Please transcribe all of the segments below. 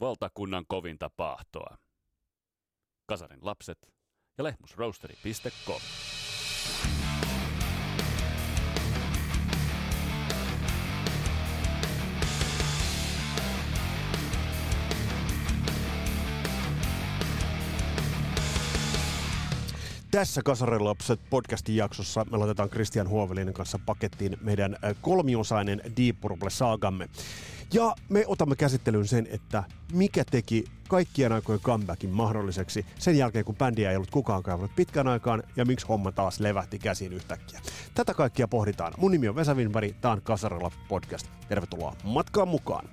valtakunnan kovinta pahtoa. Kasarin lapset ja lehmusroasteri.com. Tässä Kasarilapset podcastin jaksossa me laitetaan Christian Huovelinen kanssa pakettiin meidän äh, kolmiosainen Deep Purple-saagamme. Ja me otamme käsittelyyn sen, että mikä teki kaikkien aikojen comebackin mahdolliseksi sen jälkeen, kun bändiä ei ollut kukaan kaivannut pitkän aikaan ja miksi homma taas levähti käsiin yhtäkkiä. Tätä kaikkia pohditaan. Mun nimi on Vesa Winberg, tää on Kasarilla podcast. Tervetuloa matkaan mukaan.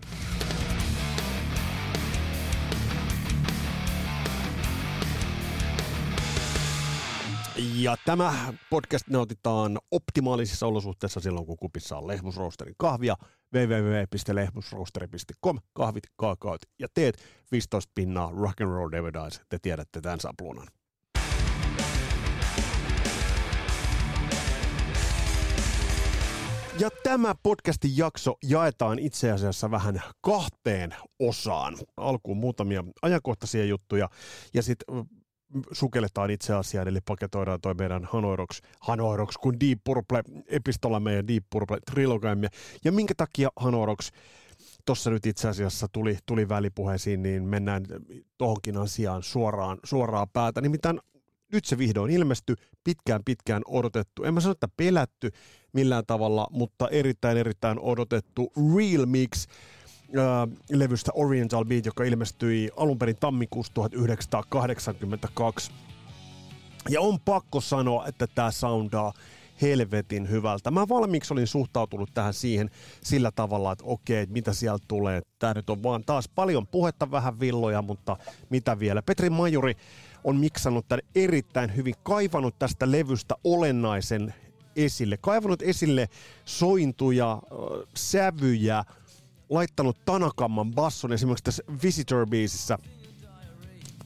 Ja tämä podcast nautitaan optimaalisissa olosuhteissa silloin, kun kupissa on Lehmusroosterin kahvia. www.lehmusroosteri.com Kahvit, kaakaot ja teet 15 pinnaa rock and roll Davidize. Te tiedätte tämän sapluunan. Ja tämä podcastin jakso jaetaan itse asiassa vähän kahteen osaan. Alkuun muutamia ajankohtaisia juttuja ja sitten sukelletaan itse asiaan, eli paketoidaan toi meidän Hanoiroks, Hanoiroks kun Deep Purple epistolamme ja Deep Purple trilogiamme. Ja minkä takia Hanoiroks tuossa nyt itse asiassa tuli, tuli välipuheisiin, niin mennään tohonkin asiaan suoraan, suoraan päätä. Nimittäin nyt se vihdoin ilmestyi, pitkään pitkään odotettu, en mä sano, että pelätty millään tavalla, mutta erittäin erittäin odotettu Real Mix, levystä Oriental Beat, joka ilmestyi alun perin tammikuussa 1982. Ja on pakko sanoa, että tämä soundaa helvetin hyvältä. Mä valmiiksi olin suhtautunut tähän siihen sillä tavalla, että okei, mitä sieltä tulee. Tämä nyt on vaan taas paljon puhetta, vähän villoja, mutta mitä vielä. Petri Majuri on miksannut tämän erittäin hyvin, kaivannut tästä levystä olennaisen esille. Kaivannut esille sointuja, sävyjä, laittanut Tanakamman basson esimerkiksi tässä Visitor-biisissä.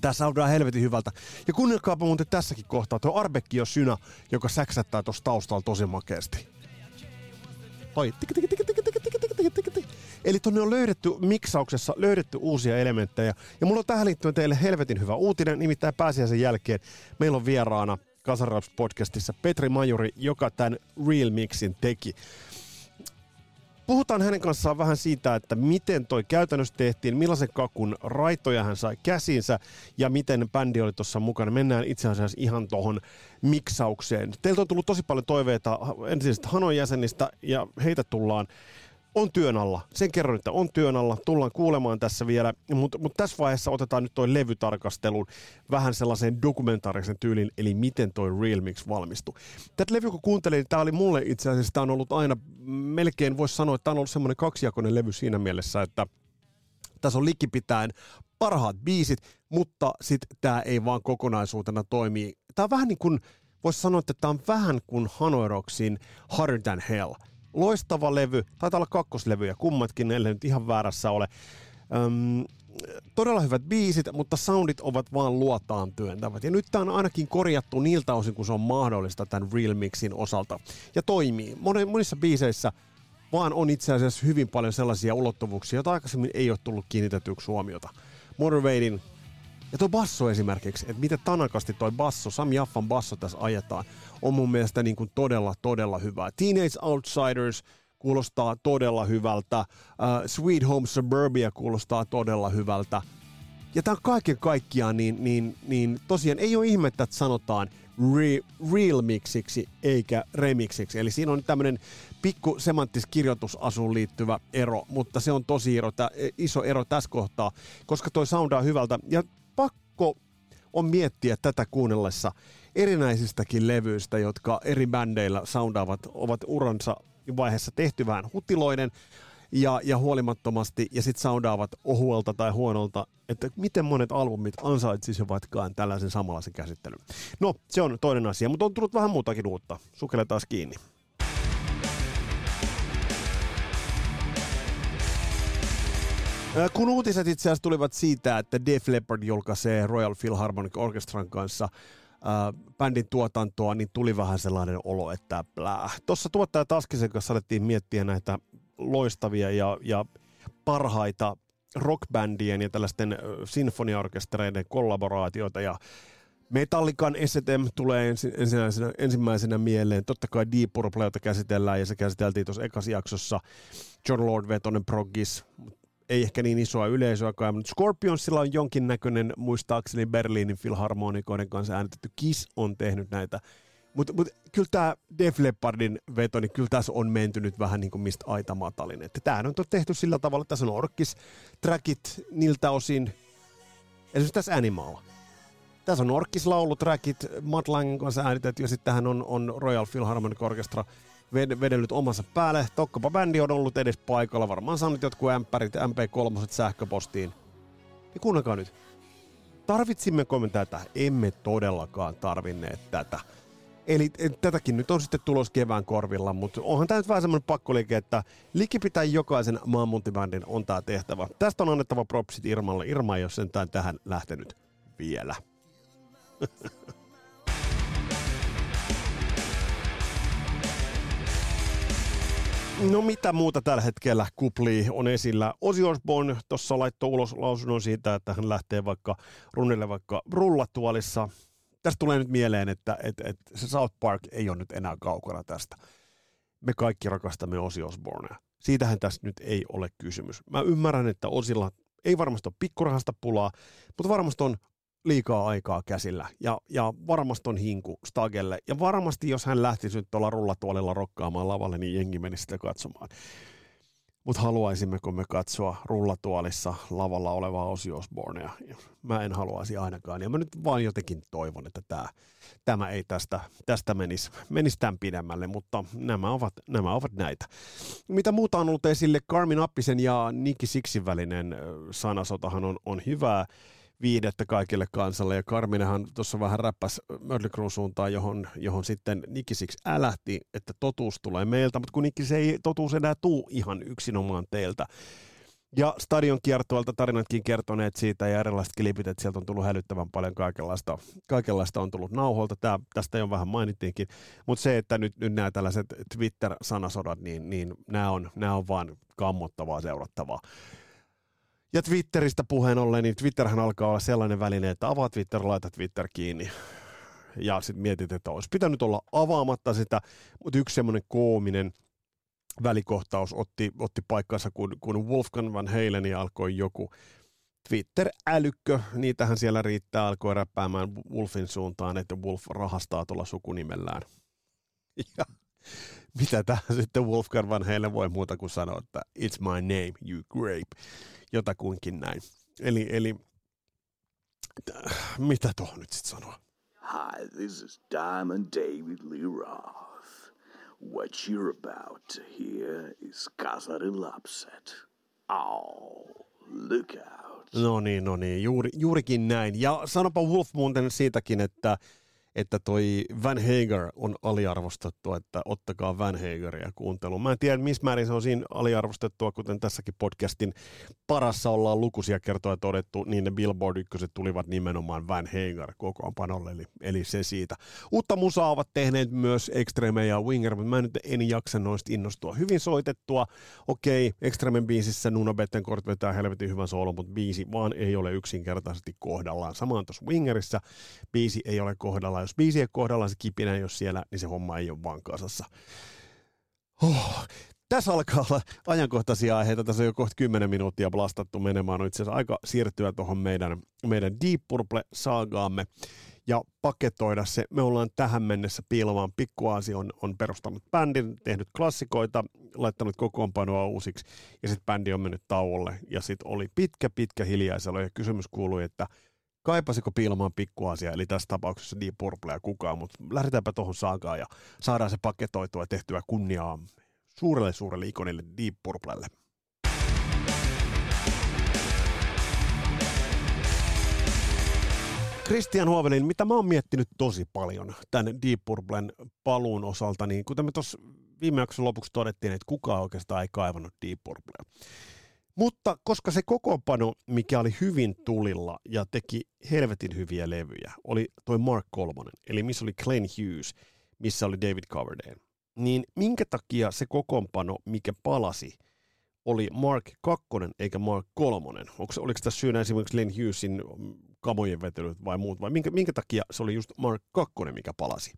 Tää saadaan helvetin hyvältä. Ja kuunnelkaapa muuten tässäkin kohtaa tuo Arbekki Synä, joka säksättää tuossa taustalla tosi makeasti. Toi. Eli tonne on löydetty miksauksessa, löydetty uusia elementtejä. Ja mulla on tähän liittyen teille helvetin hyvä uutinen, nimittäin pääsiäisen jälkeen meillä on vieraana Kasaraps podcastissa Petri Majuri, joka tämän Real Mixin teki puhutaan hänen kanssaan vähän siitä, että miten toi käytännössä tehtiin, millaisen kakun raitoja hän sai käsinsä ja miten bändi oli tuossa mukana. Mennään itse asiassa ihan tuohon miksaukseen. Teiltä on tullut tosi paljon toiveita entisistä Hanon jäsenistä ja heitä tullaan on työn alla. Sen kerron, että on työn alla. Tullaan kuulemaan tässä vielä, mutta mut tässä vaiheessa otetaan nyt toi levytarkastelun vähän sellaisen dokumentaarisen tyylin, eli miten toi Real Mix valmistui. Tätä levy kun kuuntelin, niin tämä oli mulle itse asiassa, tämä on ollut aina, melkein voisi sanoa, että tämä on ollut semmoinen kaksijakoinen levy siinä mielessä, että tässä on likipitäen parhaat biisit, mutta sitten tämä ei vaan kokonaisuutena toimi. Tämä on vähän niin kuin, voisi sanoa, että tämä on vähän kuin Hanoiroksin Harder Than Hell – Loistava levy, taitaa olla kakkoslevyjä kummatkin, ellei nyt ihan väärässä ole. Öm, todella hyvät biisit, mutta soundit ovat vaan luotaan työntävät. Ja nyt tämä on ainakin korjattu niiltä osin, kun se on mahdollista tämän Real Mixin osalta. Ja toimii. Monissa biiseissä vaan on itse asiassa hyvin paljon sellaisia ulottuvuuksia, joita aikaisemmin ei ole tullut kiinnitetyksi huomiota. Motivating ja tuo basso esimerkiksi, että miten tanakasti toi basso, Sam Jaffan basso tässä ajetaan, on mun mielestä niin kuin todella, todella hyvää. Teenage Outsiders kuulostaa todella hyvältä. Uh, Sweet Home Suburbia kuulostaa todella hyvältä. Ja tämä kaiken kaikkiaan, niin, niin, niin tosiaan ei ole ihmettä, että sanotaan re, real mixiksi eikä remixiksi. Eli siinä on tämmöinen pikku semanttis kirjoitusasuun liittyvä ero, mutta se on tosi ero, tä, iso ero tässä kohtaa, koska toi soundaa hyvältä. Ja pakko on miettiä tätä kuunnellessa erinäisistäkin levyistä, jotka eri bändeillä soundaavat, ovat uransa vaiheessa tehty vähän hutiloinen ja, ja huolimattomasti ja sitten soundaavat ohuelta tai huonolta, että miten monet albumit ansaitsisivatkaan tällaisen samanlaisen käsittelyn. No, se on toinen asia, mutta on tullut vähän muutakin uutta. Sukele taas kiinni. Kun uutiset itse asiassa tulivat siitä, että Def Leppard julkaisee Royal Philharmonic Orchestran kanssa äh, bändin tuotantoa, niin tuli vähän sellainen olo, että blää. Tuossa tuottaja Taskisen kanssa alettiin miettiä näitä loistavia ja, ja parhaita rockbändien ja tällaisten sinfoniaorkestereiden kollaboraatioita ja Metallican STM tulee ensi, ensimmäisenä, ensimmäisenä mieleen. Totta kai Deep Purpleota käsitellään ja se käsiteltiin tuossa ekassa jaksossa. John Lord vetonen progis, ei ehkä niin isoa yleisöä kai, mutta Scorpionsilla on jonkinnäköinen, muistaakseni Berliinin filharmonikoiden kanssa äänitetty Kiss on tehnyt näitä. Mutta mut, kyllä tämä Def Leppardin veto, niin kyllä tässä on menty nyt vähän niin kuin mistä aita matalin. Että tämähän on tehty sillä tavalla, että tässä on orkis, trackit niiltä osin, esimerkiksi tässä Animal. Tässä on orkkislaulut, trackit, Matt Langin kanssa äänitetty ja sitten tähän on, on Royal Philharmonic Orchestra – vedellyt omansa päälle. Tokkopa bändi on ollut edes paikalla, varmaan saanut jotkut ämpärit, MP3 sähköpostiin. Ja kuunnelkaa nyt. Tarvitsimmeko me tätä? Emme todellakaan tarvinneet tätä. Eli tätäkin nyt on sitten tulos kevään korvilla, mutta onhan tämä nyt vähän semmoinen pakkoliike, että likipitää jokaisen maanmuntibändin on tämä tehtävä. Tästä on annettava propsit Irmalle. Irma ei ole sentään tähän lähtenyt vielä. No mitä muuta tällä hetkellä kupli on esillä? Ozzy Osbourne tuossa laittoi ulos lausunnon siitä, että hän lähtee vaikka runnille vaikka rullatuolissa. Tästä tulee nyt mieleen, että, että, että se South Park ei ole nyt enää kaukana tästä. Me kaikki rakastamme Ozzy Osbournea. Siitähän tässä nyt ei ole kysymys. Mä ymmärrän, että Osilla ei varmasti ole pikkurahasta pulaa, mutta varmasti on liikaa aikaa käsillä ja, ja varmasti on hinku Stagelle. Ja varmasti jos hän lähtisi nyt tuolla rullatuolilla rokkaamaan lavalle, niin jengi menisi sitä katsomaan. Mutta haluaisimmeko me katsoa rullatuolissa lavalla olevaa Ozzy Osbournea? Mä en haluaisi ainakaan. Ja mä nyt vaan jotenkin toivon, että tää, tämä ei tästä, tästä menisi, menisi tämän pidemmälle, mutta nämä ovat, nämä ovat näitä. Mitä muuta on ollut esille? Carmin Appisen ja Nikki Sixin välinen sanasotahan on, on hyvää viidettä kaikille kansalle. Ja Karminenhan tuossa vähän räppäs Mördly suuntaan, johon, johon sitten Nikisiksi älähti, että totuus tulee meiltä, mutta kun Nikki se ei totuus enää tuu ihan yksinomaan teiltä. Ja stadion kiertoilta tarinatkin kertoneet siitä ja erilaiset klipit, että sieltä on tullut hälyttävän paljon kaikenlaista, kaikenlaista on tullut nauholta. Tää, tästä jo vähän mainittiinkin. Mutta se, että nyt, nyt nämä tällaiset Twitter-sanasodat, niin, niin nämä on, nämä on vaan kammottavaa seurattavaa. Ja Twitteristä puheen ollen, niin Twitterhän alkaa olla sellainen väline, että avaa Twitter, laita Twitter kiinni. Ja sitten mietit, että olisi pitänyt olla avaamatta sitä, mutta yksi semmoinen koominen välikohtaus otti, otti paikkansa, kun, kun Wolfgang Van Halen alkoi joku Twitter-älykkö, niitähän siellä riittää, alkoi räppäämään Wolfin suuntaan, että Wolf rahastaa tuolla sukunimellään. Ja mitä tähän sitten Wolfgang Van Halen voi muuta kuin sanoa, että it's my name, you grape jotakuinkin näin. Eli, eli mitä tuohon nyt sitten sanoa? Hi, this is Diamond David Lee Roth. What you're about to hear is Kasarin lapset. Oh, look out. No niin, no niin, juuri, juurikin näin. Ja sanopa Wolf muuten siitäkin, että että toi Van Hager on aliarvostettua, että ottakaa Van Hageria kuunteluun. Mä en tiedä, missä määrin se on siinä aliarvostettua, kuten tässäkin podcastin parassa ollaan lukuisia kertoja todettu, niin ne Billboard ykköset tulivat nimenomaan Van Hager kokoonpanolle, eli, eli se siitä. Uutta musaa ovat tehneet myös Extreme ja Winger, mutta mä nyt en jaksa noista innostua. Hyvin soitettua, okei, Extremen biisissä Nuno Bettencourt vetää helvetin hyvän soolo, mutta biisi vaan ei ole yksinkertaisesti kohdallaan. Samaan tuossa Wingerissä biisi ei ole kohdallaan jos biisien kohdalla se kipinä, jos siellä, niin se homma ei ole vaan kasassa. Oh, tässä alkaa olla ajankohtaisia aiheita. Tässä on jo kohta 10 minuuttia blastattu menemään. On itse asiassa aika siirtyä tuohon meidän, meidän Deep Purple-saagaamme ja paketoida se. Me ollaan tähän mennessä piilomaan. Pikkuaasi on, on perustanut bändin, tehnyt klassikoita, laittanut kokoonpanoa uusiksi ja sitten bändi on mennyt tauolle. Ja sitten oli pitkä, pitkä hiljaiselo ja kysymys kuului, että – kaipasiko piilomaan pikkuasia, eli tässä tapauksessa Deep Purplea kukaan, mutta lähdetäänpä tuohon saakaan ja saadaan se paketoitua ja tehtyä kunniaa suurelle suurelle ikonille Deep Purplelle. Christian Huovelin, mitä mä oon miettinyt tosi paljon tämän Deep Purplen paluun osalta, niin kuten me tuossa viime jakson lopuksi todettiin, että kukaan oikeastaan ei kaivannut Deep Purplea. Mutta koska se kokoonpano, mikä oli hyvin tulilla ja teki helvetin hyviä levyjä, oli toi Mark Kolmonen, eli missä oli Glenn Hughes, missä oli David Coverdale, niin minkä takia se kokoonpano, mikä palasi, oli Mark 2 eikä Mark 3? Onko, oliko tässä syynä esimerkiksi Len Hughesin kamojen vetelyt vai muut, vai minkä, minkä takia se oli just Mark 2, mikä palasi?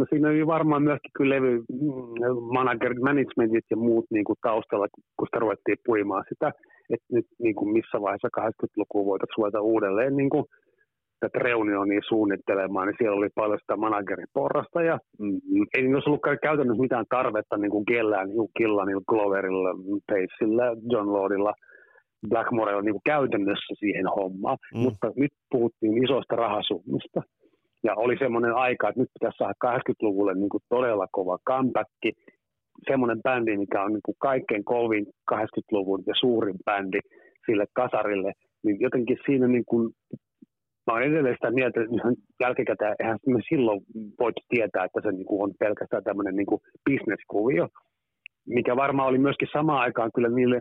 No siinä oli varmaan myöskin kyllä levy mm, manager, managementit ja muut niin kuin taustalla, kun sitä ruvettiin puimaan sitä, että nyt niin kuin missä vaiheessa 80-lukua voitaisiin ruveta uudelleen niin kuin tätä reunionia suunnittelemaan, niin siellä oli paljon sitä managerin porrasta ja mm, ei niin olisi ollut käytännössä mitään tarvetta niin kuin kellään niin Killanilla, Gloverilla, Pacella, John Lordilla, Blackmorella niin kuin käytännössä siihen hommaan, mm. mutta nyt puhuttiin isoista rahasummista ja oli semmoinen aika, että nyt pitäisi saada 80-luvulle niin kuin todella kova comeback, semmoinen bändi, mikä on niin kuin kaikkein kovin 80-luvun ja suurin bändi sille kasarille, niin jotenkin siinä niin kuin mä olen edelleen sitä mieltä, että jälkikäteen eihän me silloin voit tietää, että se niinku on pelkästään tämmöinen niinku bisneskuvio, mikä varmaan oli myöskin samaan aikaan kyllä niille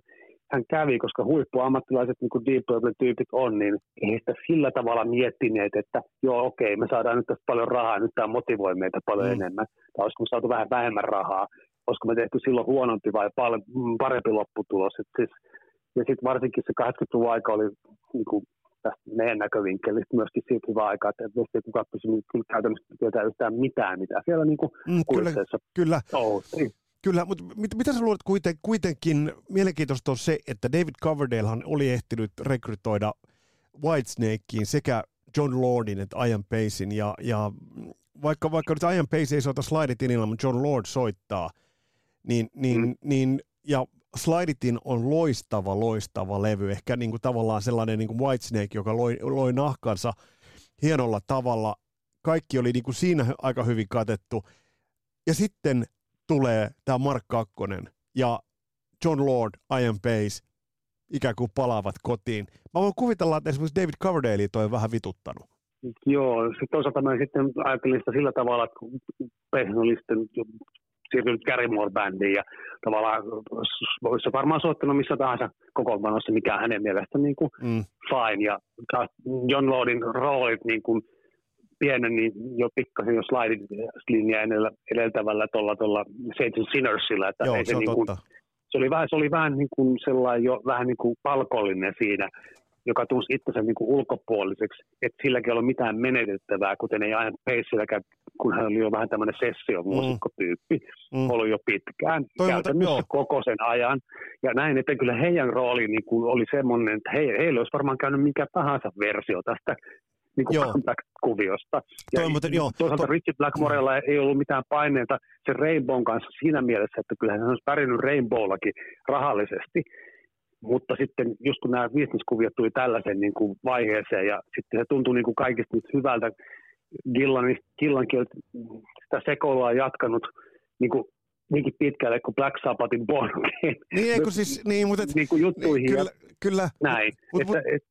hän kävi, koska huippuammattilaiset, niin kuin Deep Purple-tyypit on, niin ei sitä sillä tavalla miettineet, että joo, okei, me saadaan nyt tästä paljon rahaa, nyt tämä motivoi meitä paljon mm. enemmän, tai olisiko me saatu vähän vähemmän rahaa, olisiko me tehty silloin huonompi vai parempi lopputulos. Et siis, ja sitten varsinkin se 80-luvun aika oli niin kuin tästä meidän näkövinkkelistä myöskin siitä hyvä aika, että ei kukaan kyllä käytännössä tietää yhtään mitään, mitä siellä niin kuin mm, kyllä, kyllä. Kyllä, mutta mit, mitä sä luulet kuiten, kuitenkin, mielenkiintoista on se, että David Coverdalehan oli ehtinyt rekrytoida Whitesnakeen sekä John Lordin että Ian Pacein, ja, ja vaikka, vaikka nyt Ian Pace ei soita Slide mutta John Lord soittaa, niin, niin, mm. niin ja Sliditin on loistava, loistava levy. Ehkä niin kuin tavallaan sellainen niin kuin Whitesnake, joka loi, loi nahkansa hienolla tavalla. Kaikki oli niin kuin siinä aika hyvin katettu. Ja sitten tulee tämä Mark Kakkonen ja John Lord, Ian Pace ikään kuin palaavat kotiin. Mä voin kuvitella, että esimerkiksi David Coverdale toi vähän vituttanut. Joo, sitten toisaalta mä sitten ajattelin sitä sillä tavalla, että Pace oli sitten siirtynyt Carrymore-bändiin ja tavallaan olisi varmaan soittanut missä tahansa kokoonpanossa, mikä on hänen mielestään niin kuin mm. fine. Ja John Lordin roolit niin kuin pienen, niin jo pikkasen jo slidin linja edeltävällä tuolla, tuolla Saints Sinnersillä, että Joo, ei se, se, niin kuin, se oli vähän, se oli vähän niin kuin sellainen jo vähän niin kuin palkollinen siinä, joka tunsi itsensä niin kuin ulkopuoliseksi, että silläkin ei ole mitään menetettävää, kuten ei aina Paceilläkään, kun hän oli jo vähän tämmöinen sessiomuusikkotyyppi, mm. ollut jo pitkään, Toi käytännössä mutta, koko sen ajan. Ja näin, että kyllä heidän rooli niin kuin oli semmoinen, että he, heillä olisi varmaan käynyt mikä tahansa versio tästä niin kuin comeback-kuviosta. Ja Toi, mutta, joo, toisaalta to... Richie Blackmorella ei ollut mitään paineita sen Rainbown kanssa siinä mielessä, että kyllä hän olisi pärjännyt Rainbowllakin rahallisesti, mutta sitten just kun nämä bisneskuviot tuli tällaisen niin kuin vaiheeseen ja sitten se tuntui niin kuin kaikista nyt hyvältä, Gillan, Gillankin sitä sekoilua on jatkanut niin kuin niinkin pitkälle kuin Black Sabbathin Born Niin, eikö siis, niin, mutta et, niin kuin juttuihin niin, kyllä, ja kyllä. näin. Mut, että, mut, et,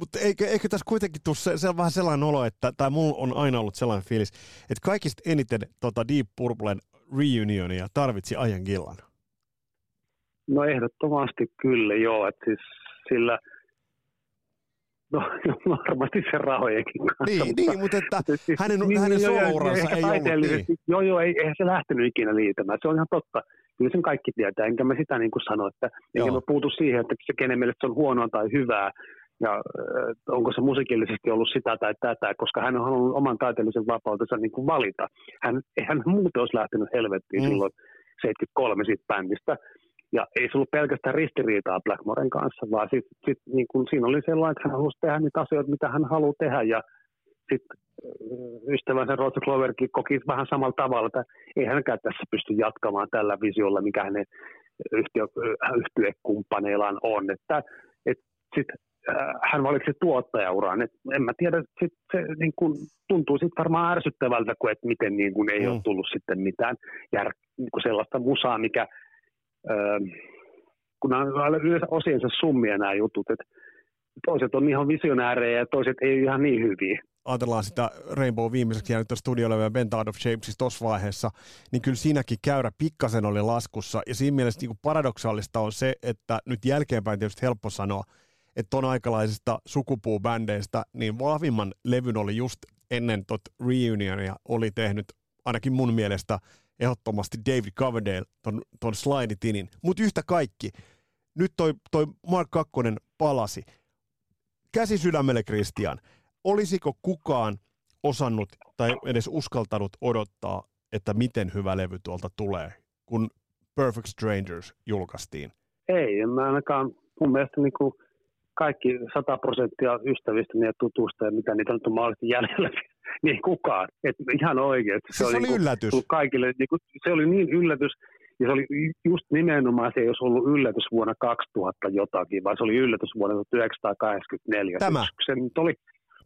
mutta eikö, eikö tässä kuitenkin tule se, se on vähän sellainen olo, että, tai mulla on aina ollut sellainen fiilis, että kaikista eniten tota Deep Purplen reunionia tarvitsi Ajan Gillan. No ehdottomasti kyllä, joo. Että siis sillä, no varmasti se rahojenkin kanssa. Niin, mutta, niin mutta että siis, hänen, niin, hänen niin, solouransa ei ollut niin. Joo, joo, ei, eihän se lähtenyt ikinä liitämään. Se on ihan totta. Kyllä sen kaikki tietää, enkä mä sitä niin kuin sano, että enkä mä puutu siihen, että se kenen mielestä se on huonoa tai hyvää, ja onko se musiikillisesti ollut sitä tai tätä, koska hän on halunnut oman taiteellisen vapautensa niin kuin valita. Hän, hän muuten olisi lähtenyt helvettiin mm. silloin 73 siitä bändistä. Ja ei se ollut pelkästään ristiriitaa Blackmoren kanssa, vaan sit, sit, niin kun siinä oli sellainen, että hän halusi tehdä niitä asioita, mitä hän haluaa tehdä. Ja sitten ystävänsä Roger Cloverkin koki vähän samalla tavalla, että ei hänkään tässä pysty jatkamaan tällä visiolla, mikä hänen yhtiö, yhtiökumppaneillaan on. Että, et sit, äh, hän valitsi tuottajauran. Et en mä tiedä, sit se niin kun, tuntuu sitten varmaan ärsyttävältä, kun, että miten niin kun, ei mm. ole tullut sitten mitään jär, niin sellaista musaa, mikä – kun on yleensä osiensa summia nämä jutut, että toiset on ihan visionäärejä ja toiset ei ole ihan niin hyviä. Ajatellaan sitä Rainbow viimeiseksi jäänyt studiolle ja Bent Out of Shape siis tuossa vaiheessa, niin kyllä siinäkin käyrä pikkasen oli laskussa. Ja siinä mielessä niin paradoksaalista on se, että nyt jälkeenpäin tietysti helppo sanoa, että ton aikalaisista sukupuubändeistä, niin vahvimman levyn oli just ennen tot reunionia oli tehnyt ainakin mun mielestä ehdottomasti David Coverdale ton, ton slide-tinin. Mutta yhtä kaikki, nyt toi, toi Mark Kakkonen palasi. Käsi sydämelle, Christian. Olisiko kukaan osannut tai edes uskaltanut odottaa, että miten hyvä levy tuolta tulee, kun Perfect Strangers julkaistiin? Ei, en mä ainakaan. Mun mielestä niin kuin kaikki 100 prosenttia ystävistä ja tutusta ja mitä niitä nyt on mahdollisesti jäljellä, niin kukaan. Et ihan oikein. Se, se oli, oli niin yllätys. Kaikille, niin kuin, se oli niin yllätys, ja se oli just nimenomaan, se ei olisi ollut yllätys vuonna 2000 jotakin, vaan se oli yllätys vuonna 1984. Tämä. Se nyt oli,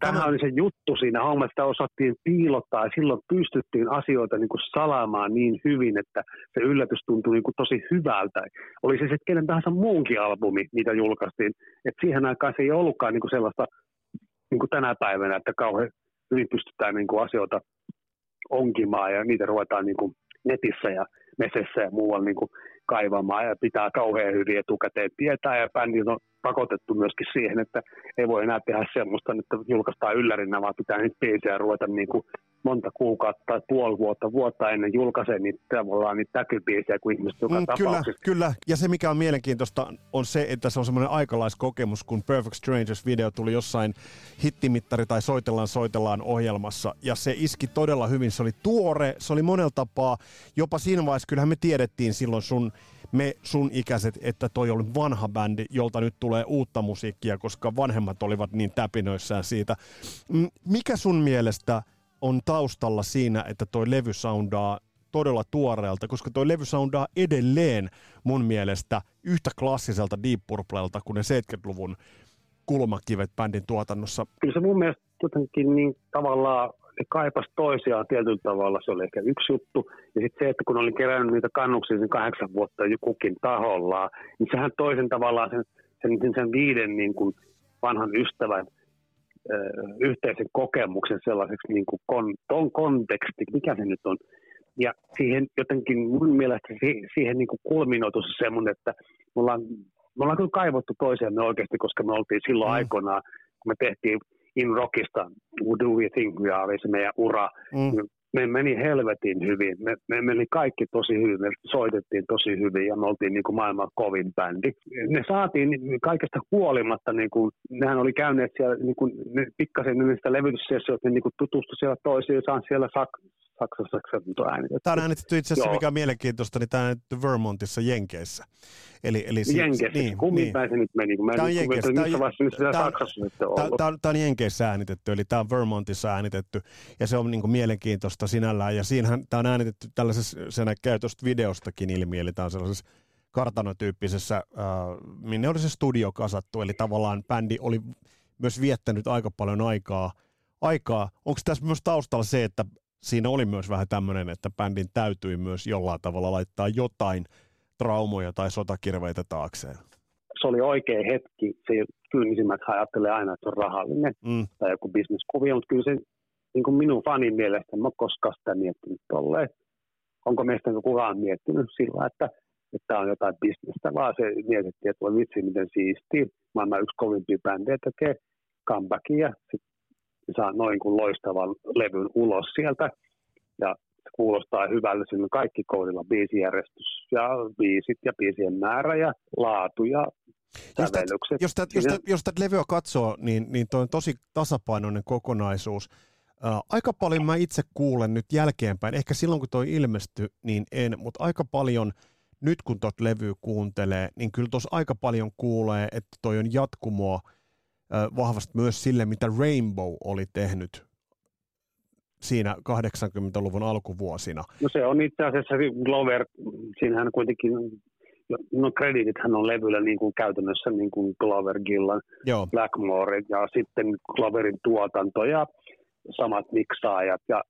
Tämä oli se juttu siinä hommassa, sitä osattiin piilottaa ja silloin pystyttiin asioita niin kuin salaamaan niin hyvin, että se yllätys tuntui niin kuin tosi hyvältä. Oli se sitten kenen tahansa muunkin albumi, mitä julkaistiin. Et siihen aikaan se ei ollutkaan niin kuin sellaista niin kuin tänä päivänä, että kauhean hyvin pystytään niin kuin asioita onkimaan ja niitä ruvetaan niin kuin netissä ja mesessä ja muualla niin kuin kaivamaan ja pitää kauhean hyvin etukäteen tietää. Ja bändi on pakotettu myöskin siihen, että ei voi enää tehdä semmoista, että julkaistaan yllärinä, vaan pitää niitä biisejä ruveta niin kuin monta kuukautta tai puoli vuotta, vuotta ennen julkaisee niitä tavallaan niitä täkybiisejä kuin ihmiset joka mm, Kyllä, kyllä. Ja se mikä on mielenkiintoista on se, että se on semmoinen aikalaiskokemus, kun Perfect Strangers video tuli jossain hittimittari tai soitellaan soitellaan ohjelmassa. Ja se iski todella hyvin. Se oli tuore, se oli monella tapaa. Jopa siinä vaiheessa, kyllähän me tiedettiin silloin sun me sun ikäiset, että toi oli vanha bändi, jolta nyt tulee uutta musiikkia, koska vanhemmat olivat niin täpinöissään siitä. Mikä sun mielestä on taustalla siinä, että toi levy soundaa todella tuoreelta, koska toi levy soundaa edelleen mun mielestä yhtä klassiselta Deep Purplelta kuin ne 70-luvun kulmakivet bändin tuotannossa. Kyllä se mun mielestä jotenkin niin tavallaan ne kaipas toisiaan tietyllä tavalla, se oli ehkä yksi juttu. Ja sitten se, että kun olin kerännyt niitä kannuksia sen kahdeksan vuotta kukin tahollaan, niin sehän toisen tavallaan sen, sen, sen viiden niin kuin vanhan ystävän yhteisen kokemuksen sellaiseksi niin kuin kon, ton konteksti, mikä se nyt on. Ja siihen jotenkin mun mielestä siihen niin kuin kulminoitu se semmoinen, että me ollaan, me ollaan kyllä kaivottu toisiamme oikeasti, koska me oltiin silloin mm. aikoinaan, kun me tehtiin In Rockista Who Do We Think We Are, se meidän ura, mm me meni helvetin hyvin. Me, me meni kaikki tosi hyvin, me soitettiin tosi hyvin ja me oltiin niin kuin maailman kovin bändi. Ne saatiin kaikesta huolimatta, niin kuin, nehän oli käyneet siellä niin kuin, ne, pikkasen niistä levytyssessioista, ne niin kuin siellä toisiinsa siellä Sak- Saksassa on äänitetty. Tämä on äänitetty itse asiassa, Joo. mikä on mielenkiintoista, niin tämä on äänitetty Vermontissa Jenkeissä. Eli, eli si- Jenkeissä, niin, kummin niin. päin se nyt meni, kun mä tämä on Jenkeissä, tämä, missä vaiheessa tämä, Saksassa nyt on ollut. Tämä, tämä on Jenkeissä äänitetty, eli tämä on Vermontissa äänitetty, ja se on niin kuin mielenkiintoista sinällään, ja siinähän tämä on äänitetty tällaisessa, se näkee tuosta videostakin ilmi, eli tämä on sellaisessa kartanotyyppisessä, äh, minne oli se studio kasattu, eli tavallaan bändi oli myös viettänyt aika paljon aikaa, aikaa. Onko tässä myös taustalla se, että siinä oli myös vähän tämmöinen, että bändin täytyi myös jollain tavalla laittaa jotain traumoja tai sotakirveitä taakseen? Se oli oikea hetki. Se kyynisimmät ajattelee aina, että se on rahallinen mm. tai joku bisneskuvio, mutta kyllä se niin kuin minun fanin mielestä, en ole koskaan sitä miettinyt tolleen. Onko meistä kukaan miettinyt sillä, että että tämä on jotain bisnestä, vaan se mietittiin, että voi vitsi, miten siistiä. Maailman yksi kovimpia bändejä tekee comebackia, sitten saa noin kuin loistavan levyn ulos sieltä. Ja se kuulostaa hyvälle, siinä on kaikki koodilla biisijärjestys ja biisit ja biisien määrä ja laatu ja jos tätä, jos, tätä, jos, tätä, jos tätä levyä katsoo, niin, niin toi on tosi tasapainoinen kokonaisuus. Ää, aika paljon mä itse kuulen nyt jälkeenpäin, ehkä silloin kun toi ilmestyi, niin en, mutta aika paljon nyt kun tuot levyä kuuntelee, niin kyllä tuossa aika paljon kuulee, että toi on jatkumoa – vahvasti myös sille, mitä Rainbow oli tehnyt siinä 80-luvun alkuvuosina. No se on itse asiassa Glover, siinähän kuitenkin, no kreditithän on levyllä niin kuin käytännössä niin kuin Glover, Gillan, Joo. Blackmore ja sitten Gloverin tuotanto ja samat miksaajat ja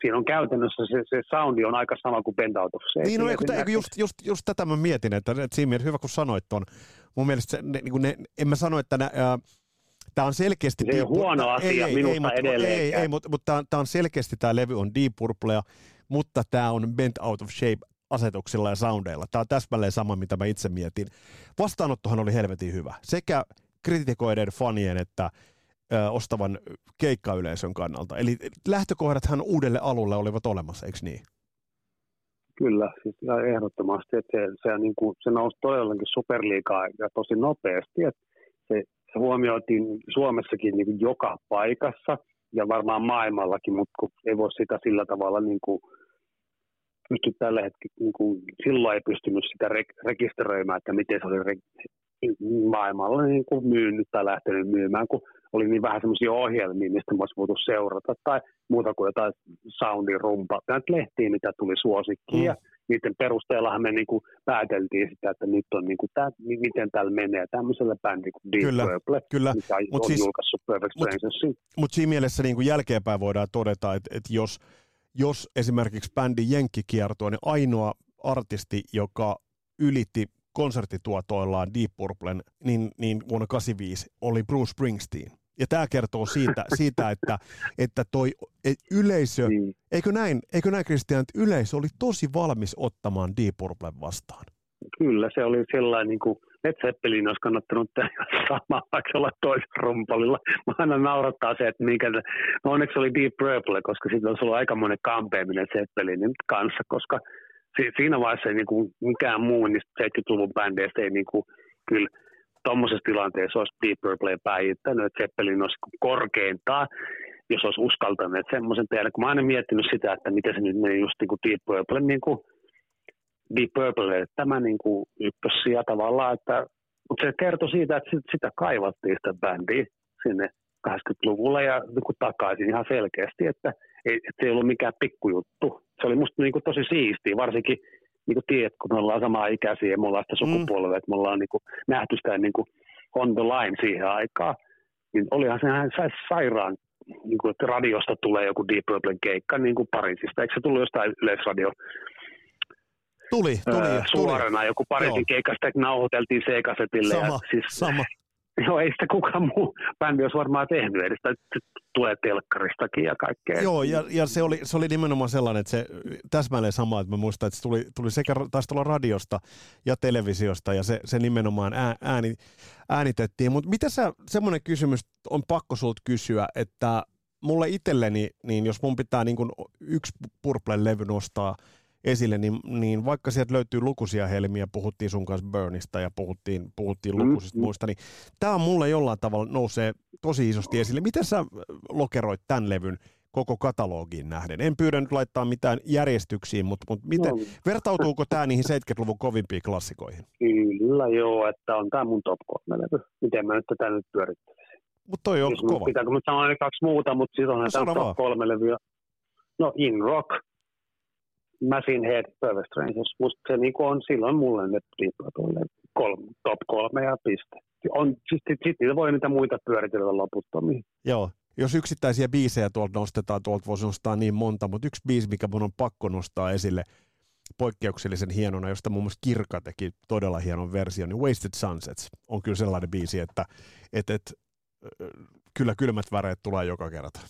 siinä on käytännössä se, se soundi on aika sama kuin Bend Out of Shape. Niin, no, eikö, eikö just, just, just, tätä mä mietin, että, että siinä mielessä hyvä kun sanoit ton. Mun mielestä se, ne, niin ne, en mä sano, että nä, Tämä on selkeästi... Se ei ole huono asia ei, minusta ei, mutta, edelleen. Ei, ei, mutta, mutta tämä on selkeästi tämä levy on Deep Purplea, mutta tämä on Bent Out of Shape asetuksilla ja soundeilla. Tämä on täsmälleen sama, mitä mä itse mietin. Vastaanottohan oli helvetin hyvä. Sekä kritikoiden, fanien että ö, ostavan keikkayleisön kannalta. Eli lähtökohdathan uudelle alulle olivat olemassa, eikö niin? Kyllä, siis ihan ehdottomasti, että se, se, niin kuin, se nousi todellakin superliikaa ja tosi nopeasti, että se, se huomioitiin Suomessakin niin kuin joka paikassa ja varmaan maailmallakin, mutta kun ei voi sitä sillä tavalla niin kuin, pysty tällä hetkellä, niin kuin, silloin ei pystynyt sitä re- rekisteröimään, että miten se oli re- maailmalla niin kuin myynyt tai lähtenyt myymään, kun oli niin vähän semmoisia ohjelmia, mistä mä voitu seurata, tai muuta kuin jotain soundin rumpa, näitä lehtiä, mitä tuli suosikkiin, mm. ja niiden perusteellahan me niinku pääteltiin sitä, että nyt on niinku tää, miten täällä menee tämmöisellä bändi kuin Deep kyllä, Purple, kyllä. mikä mut on siis, julkaissut Perfect. Mutta siinä mielessä niinku jälkeenpäin voidaan todeta, että, että jos, jos esimerkiksi bändin jenkkikierto niin ainoa artisti, joka ylitti konserttituotoillaan Deep Purplen, niin, niin vuonna 85 oli Bruce Springsteen. Ja tämä kertoo siitä, siitä että, että toi et yleisö, niin. eikö näin, eikö näin Christian, että yleisö oli tosi valmis ottamaan Deep Purplen vastaan? Kyllä, se oli sellainen niin kuin Led Zeppelin olisi kannattanut tehdä samaa, vaikka olla toisella rumpalilla. Mä aina naurattaa se, että minkä, no onneksi oli Deep Purple, koska siitä olisi ollut aikamoinen kampeaminen Zeppelinin kanssa, koska siinä vaiheessa ei niin kuin mikään muu niistä 70-luvun bändeistä ei niin kuin, kyllä tuommoisessa tilanteessa olisi Deep Purple päihittänyt, että Zeppelin olisi korkeintaan, jos olisi uskaltaneet semmoisen tehdä. Kun mä aina miettinyt sitä, että miten se nyt meni just niin kuin Deep Purple, niin kuin Deep Purple, että tämä niin kuin ykkössiä tavallaan, että, mutta se kertoi siitä, että sitä kaivattiin sitä bändiä sinne 80-luvulla ja niin kuin takaisin ihan selkeästi, että, ei, että se ei ollut mikään pikkujuttu. Se oli musta niin kuin tosi siistiä, varsinkin niin kuin tiedät, kun me ollaan samaa ikäisiä ja me ollaan sitä mm. sukupolvea, mm. että me ollaan niin kuin nähty sitä niin kuin on the line siihen aikaan, niin olihan sehän saisi sairaan, niin kuin, että radiosta tulee joku Deep Purple keikka niin kuin Pariisista. Eikö se tullut jostain yleisradio Tuli, tuli. Öö, suorana tuli. joku Pariisin keikasta, että nauhoiteltiin C-kasetille. Sama, ja siis, sama. Joo, ei sitä kukaan muu bändi olisi varmaan tehnyt, eli sitä tulee telkkaristakin ja kaikkea. Joo, ja, ja se, oli, se oli nimenomaan sellainen, että se täsmälleen sama, että mä muistan, että se tuli, tuli sekä taisi tulla radiosta ja televisiosta, ja se, se nimenomaan ääni, äänitettiin. Mutta mitä sä, semmoinen kysymys on pakko sulta kysyä, että mulle itselleni, niin jos mun pitää niin kuin yksi Purple-levy nostaa esille, niin, niin vaikka sieltä löytyy lukuisia helmiä, puhuttiin sun kanssa Burnista ja puhuttiin, puhuttiin mm, lukuisista mm. muista, niin tämä on mulle jollain tavalla nousee tosi isosti esille. Miten sä lokeroit tämän levyn koko katalogiin nähden? En pyydä nyt laittaa mitään järjestyksiin, mutta, mutta miten, no. vertautuuko tämä niihin 70-luvun kovimpiin klassikoihin? Kyllä joo, että on tämä mun top 3 levy. Miten mä nyt tätä nyt pyörittäisin? Mutta toi on siis kova. Pitääkö mä sanoa kaksi muuta, mutta siis onhan no, tämä top kolme levyä. No In Rock, Machine Head, Perfect Strangers. Musta se niin on silloin mulle ne kolme, top kolme ja piste. On, sitten sit, sit voi niitä muita pyöritellä loputtomiin. Joo, jos yksittäisiä biisejä tuolta nostetaan, tuolta voisi nostaa niin monta, mutta yksi biisi, mikä mun on pakko nostaa esille poikkeuksellisen hienona, josta muun muassa Kirka teki todella hienon version, niin Wasted Sunsets on kyllä sellainen biisi, että et, et, kyllä kylmät väreet tulee joka kerta.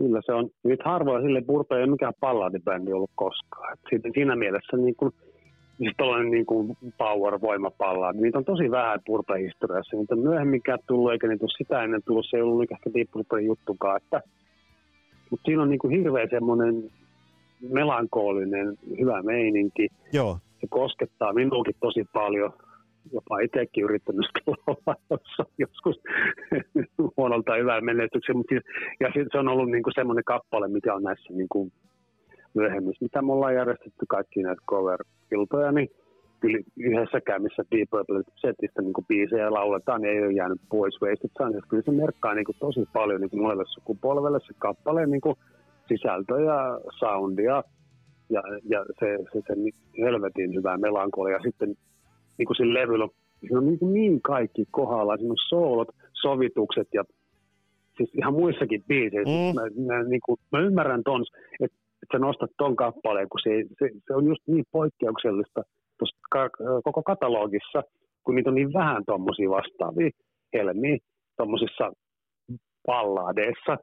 Kyllä se on. Nyt harvoin sille Purpe ei ole mikään palladibändi ollut koskaan. Et siinä mielessä niin kuin, siis tällainen niin kuin power-voimapallaa, niitä on tosi vähän Purpe-historiassa. Niitä on myöhemminkään tullut, eikä niitä ole sitä ennen tullut. Se ei ollut ehkä Deep juttukaan. Että, mutta siinä on niin kuin hirveä semmoinen melankoolinen, hyvä meininki. Joo. Se koskettaa minuakin tosi paljon jopa itsekin yrittänyt laulaa joskus huonolta hyvää menestyksen, ja se on ollut niin kuin semmoinen kappale, mikä on näissä niin kuin myöhemmissä, mitä me ollaan järjestetty kaikki näitä cover-iltoja, niin kyllä yhdessäkään, missä Deep Purple setistä niin biisejä lauletaan, niin ei ole jäänyt pois Wasted Sunset. Kyllä se merkkaa niin kuin tosi paljon niin monelle sukupolvelle se kappaleen niin sisältö ja soundia ja, ja se, se, se helvetin hyvää melankolia. Sitten niin kuin sillä levyllä on, siinä on niin, kuin niin kaikki kohdalla. Siinä on soolot, sovitukset ja siis ihan muissakin biiseissä. Mm. Mä, mä, niin kuin, mä ymmärrän tons, että, että sä nostat ton kappaleen, kun se, se, se on just niin poikkeuksellista tuossa ka- koko katalogissa, kun niitä on niin vähän tuommoisia vastaavia helmiä tuommoisissa balladeissa.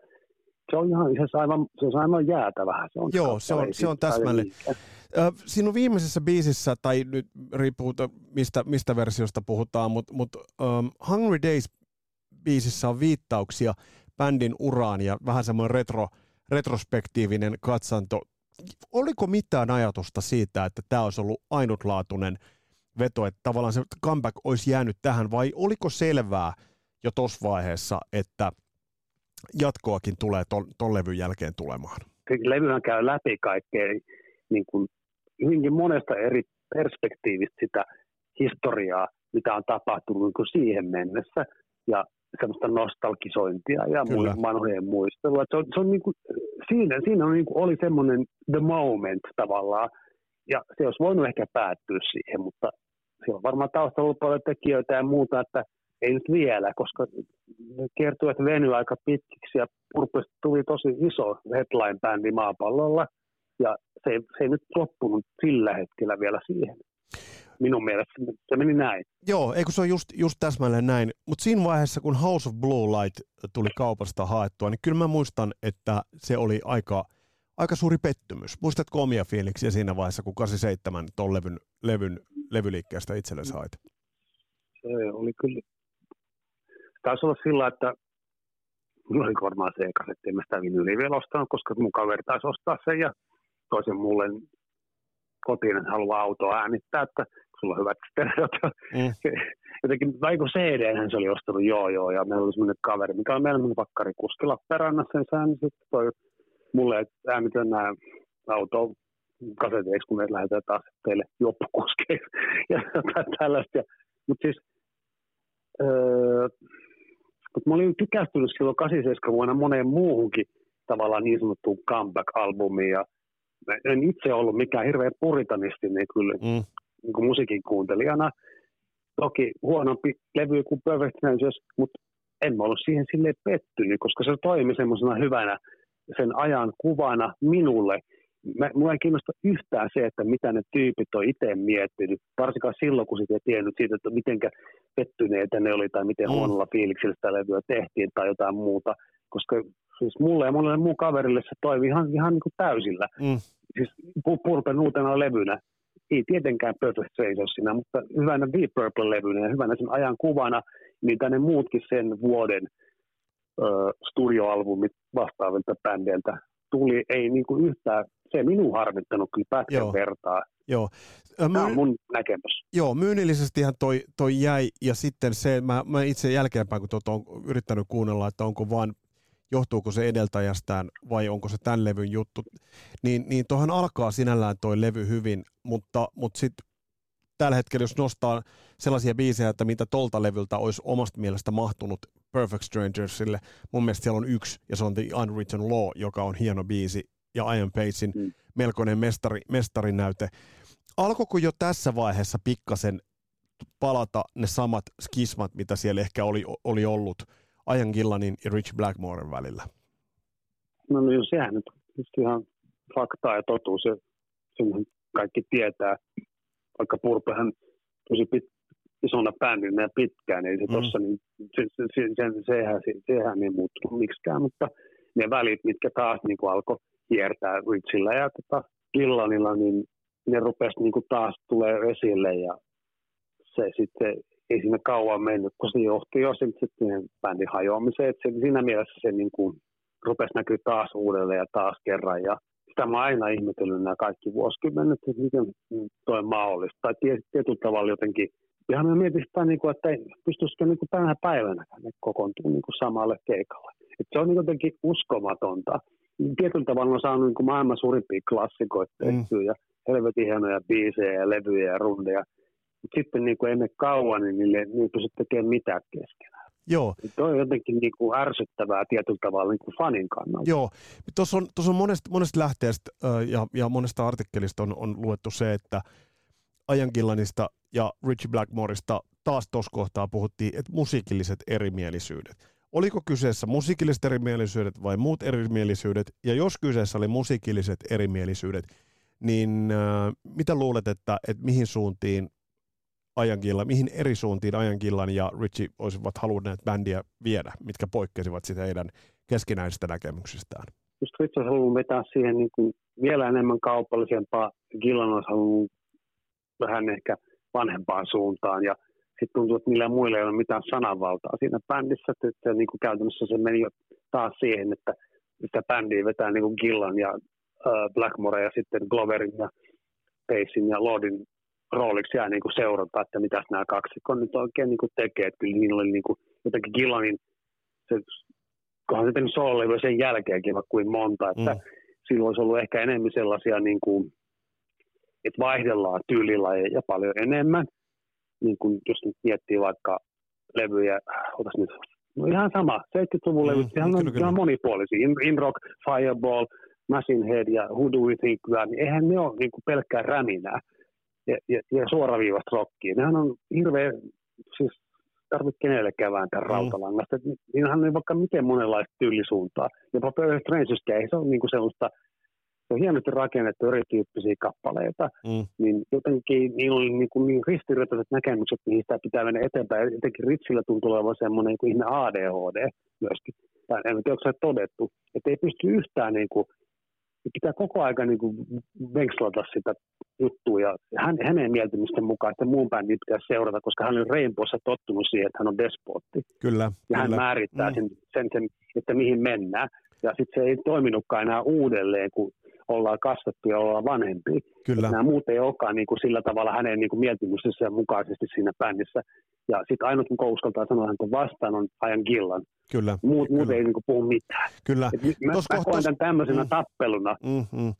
Se on ihan se aivan, se on aivan jäätävä. Se on Joo, se on, se on täsmälleen. Sinun viimeisessä biisissä, tai nyt riippuu mistä, mistä versiosta puhutaan, mutta mut, um, Hungry Days-biisissä on viittauksia bändin uraan ja vähän semmoinen retro, retrospektiivinen katsanto oliko mitään ajatusta siitä, että tämä olisi ollut ainutlaatuinen veto, että tavallaan se comeback olisi jäänyt tähän, vai oliko selvää jo tuossa vaiheessa, että jatkoakin tulee tuon levyn jälkeen tulemaan? Levyhän käy läpi kaikkea niin kuin hyvinkin monesta eri perspektiivistä sitä historiaa, mitä on tapahtunut niin kuin siihen mennessä. Ja semmoista nostalgisointia ja Kyllä. vanhojen muistelua. Se on, se on niin kuin, siinä, siinä on niin kuin, oli semmoinen the moment tavallaan, ja se olisi voinut ehkä päättyä siihen, mutta se on varmaan taustalla paljon tekijöitä ja muuta, että ei nyt vielä, koska että venyi aika pitkiksi ja Purpesta tuli tosi iso headline-bändi maapallolla, ja se ei, se ei nyt loppunut sillä hetkellä vielä siihen minun mielestä se meni näin. Joo, eikö se on just, just täsmälleen näin. Mutta siinä vaiheessa, kun House of Blue Light tuli kaupasta haettua, niin kyllä mä muistan, että se oli aika, aika suuri pettymys. Muistatko omia fiiliksiä siinä vaiheessa, kun 87 tuon levyn, levyn, levyliikkeestä itsellesi hait? Se oli kyllä. Taisi olla sillä, että mulla oli varmaan se eka, että en mä sitä vielä ostanut, koska mun kaveri taisi ostaa sen ja toisen mulle kotiin, että haluaa autoa äänittää, että sulla on hyvät stereot. Mm. Jotenkin, vai kun cd se oli ostanut, joo joo, ja meillä oli semmoinen kaveri, mikä on meillä pakkari kuskilla perannassa, sen sään, sitten toi mulle, että äänitän nämä auto kaseteiksi, kun me lähdetään taas teille juoppukuskeiksi ja tällaista. Mutta siis, öö, mutta mä olin tykästynyt silloin 87 vuonna moneen muuhunkin tavallaan niin sanottuun comeback-albumiin ja mä en itse ollut mikään hirveän puritanisti niin kyllä mm. niin kuin musiikin kuuntelijana. Toki huonompi levy kuin Perfect Strangers, mutta en mä ollut siihen silleen pettynyt, koska se toimi semmoisena hyvänä sen ajan kuvana minulle. Mä, mua ei kiinnosta yhtään se, että mitä ne tyypit on itse miettinyt, varsinkaan silloin, kun sitä ei tiennyt siitä, että miten pettyneitä ne oli tai miten mm. huonolla fiiliksellä sitä levyä tehtiin tai jotain muuta, koska siis mulle ja monelle muun kaverille se toimi ihan, ihan niin kuin täysillä. Mm. Siis Purpen uutena levynä. Ei tietenkään Perfect Strange ole siinä, mutta hyvänä Deep Purple-levynä ja hyvänä sen ajan kuvana, niin tänne muutkin sen vuoden ö, studioalbumit vastaavilta bändeiltä tuli, ei niin kuin yhtään, se minun harmittanut kyllä pätkän Joo. vertaa. Joo. Tämä on mun näkemys. Joo, myynnillisestihan toi, toi jäi, ja sitten se, mä, mä itse jälkeenpäin, kun tuota on yrittänyt kuunnella, että onko vaan johtuuko se edeltäjästään vai onko se tämän levyn juttu, niin, niin tuohon alkaa sinällään toi levy hyvin, mutta, mutta sitten tällä hetkellä, jos nostaa sellaisia biisejä, että mitä tolta levyltä olisi omasta mielestä mahtunut Perfect Strangersille, mun mielestä siellä on yksi, ja se on The Unwritten Law, joka on hieno biisi, ja Ian Pacein mm. melkoinen mestari, mestarinäyte. Alkoiko jo tässä vaiheessa pikkasen palata ne samat skismat, mitä siellä ehkä oli, oli ollut – Ajan Gillanin ja Rich Blackmoren välillä? No niin, sehän nyt ihan faktaa ja totuus. Se, sen kaikki tietää, vaikka Purpehän tosi pit, isona bändinä ja pitkään, ei se mm. tossa, niin se, se, se, se, sehän, se, sehän ei muuttunut miksikään, mutta ne välit, mitkä taas niin alkoi hiertää Richillä ja tota, Gillanilla, niin ne rupesi niin taas tulee esille ja se sitten ei siinä kauan mennyt, kun se johti jo sitten bändin hajoamiseen. Että siinä mielessä se niin kuin rupesi näkyä taas uudelleen ja taas kerran. Ja sitä mä aina ihmetellyt nämä kaikki vuosikymmenet, että miten toi mahdollista. Tai tietyllä tavalla jotenkin, ihan mä mietin sitä, niin kuin, että pystyisikö niin kuin tänä päivänä ne kokoontuu niin kuin samalle keikalle. Että se on niin jotenkin uskomatonta. Tietyllä tavalla on saanut niin maailman suurimpia klassikoita tehtyä mm. ja helvetin hienoja biisejä ja levyjä ja rundeja sitten niin kuin ennen kauan, niin niille ei pysty tekemään mitään keskenään. Joo. Se on jotenkin niin kuin ärsyttävää tietyllä tavalla niin kuin fanin kannalta. Joo. Tuossa on, tuossa on monesta, monesta lähteestä ja, ja monesta artikkelista on, on luettu se, että Ajan Gillanista ja Richie Blackmoresta taas tuossa kohtaa puhuttiin, että musiikilliset erimielisyydet. Oliko kyseessä musiikilliset erimielisyydet vai muut erimielisyydet? Ja jos kyseessä oli musiikilliset erimielisyydet, niin äh, mitä luulet, että, että mihin suuntiin Ajankilla, mihin eri suuntiin Ajankillan ja Richie olisivat halunneet bändiä viedä, mitkä poikkesivat sitä heidän keskinäisistä näkemyksistään? Just Richie olisi halunnut vetää siihen niin kuin vielä enemmän kaupallisempaa, Gillan olisi halunnut vähän ehkä vanhempaan suuntaan ja sitten tuntuu, että millään muilla ei ole mitään sananvaltaa siinä bändissä, että niin kuin käytännössä se meni jo taas siihen, että sitä bändiä vetää niin kuin Gillan ja äh, Blackmore ja sitten Gloverin ja Pacein ja Lordin rooliksi jää niin kuin seurata, että mitä nämä kaksikko nyt oikein niin kuin tekee. Että kyllä niillä oli niin kuin, jotenkin Gillanin, se, kunhan se tehnyt soololevy sen jälkeenkin vaikka kuin monta, että mm. silloin olisi ollut ehkä enemmän sellaisia, niin kuin, että vaihdellaan tyylilajeja paljon enemmän. Niin kuin jos nyt miettii vaikka levyjä, otas nyt, no ihan sama, 70-luvun mm, levyt, ihan, kyllä, ihan monipuolisia, In, In Rock, Fireball, Machine Head ja Who Do We Think We Are, niin eihän ne ole niin kuin pelkkää räminää ja, ja, ja suoraviivasta rockia. Nehän on hirveän, siis tarvitse kenellekään vääntää mm. rautalangasta. Niinhän on vaikka miten monenlaista tyylisuuntaa. Jopa Perfect Strangeska ei se ole niinku sellaista, se on hienosti rakennettu erityyppisiä kappaleita, mm. niin jotenkin niillä oli niin, kuin niin ristiriitaiset näkemykset, mihin sitä pitää mennä eteenpäin. Jotenkin Ritsillä tuntuu olevan semmoinen niin ihme ADHD myöskin. Tai en tiedä, onko se todettu, että ei pysty yhtään niin kuin pitää koko aika niin kuin venkslata sitä juttua ja hän, hänen mieltymisten mukaan, että muun bändin pitäisi seurata, koska hän on Rainbowssa tottunut siihen, että hän on despotti. Kyllä. Ja kyllä. hän määrittää mm. sen, sen, sen, että mihin mennään. Ja sitten se ei toiminutkaan enää uudelleen, kun ollaan kasvettu ja ollaan vanhempi. Kyllä. Nämä muut ei olekaan niin kuin sillä tavalla hänen niin kuin mieltymystensä mukaisesti siinä bändissä. Ja sitten ainut, kun uskaltaa sanoa häntä vastaan, on Ajan Gillan. Kyllä. Muut, kyllä. muut ei niin kuin puhu mitään. Kyllä. Et mä, tos, mä koen tämän tämmöisenä mm, tappeluna. Mm, mm.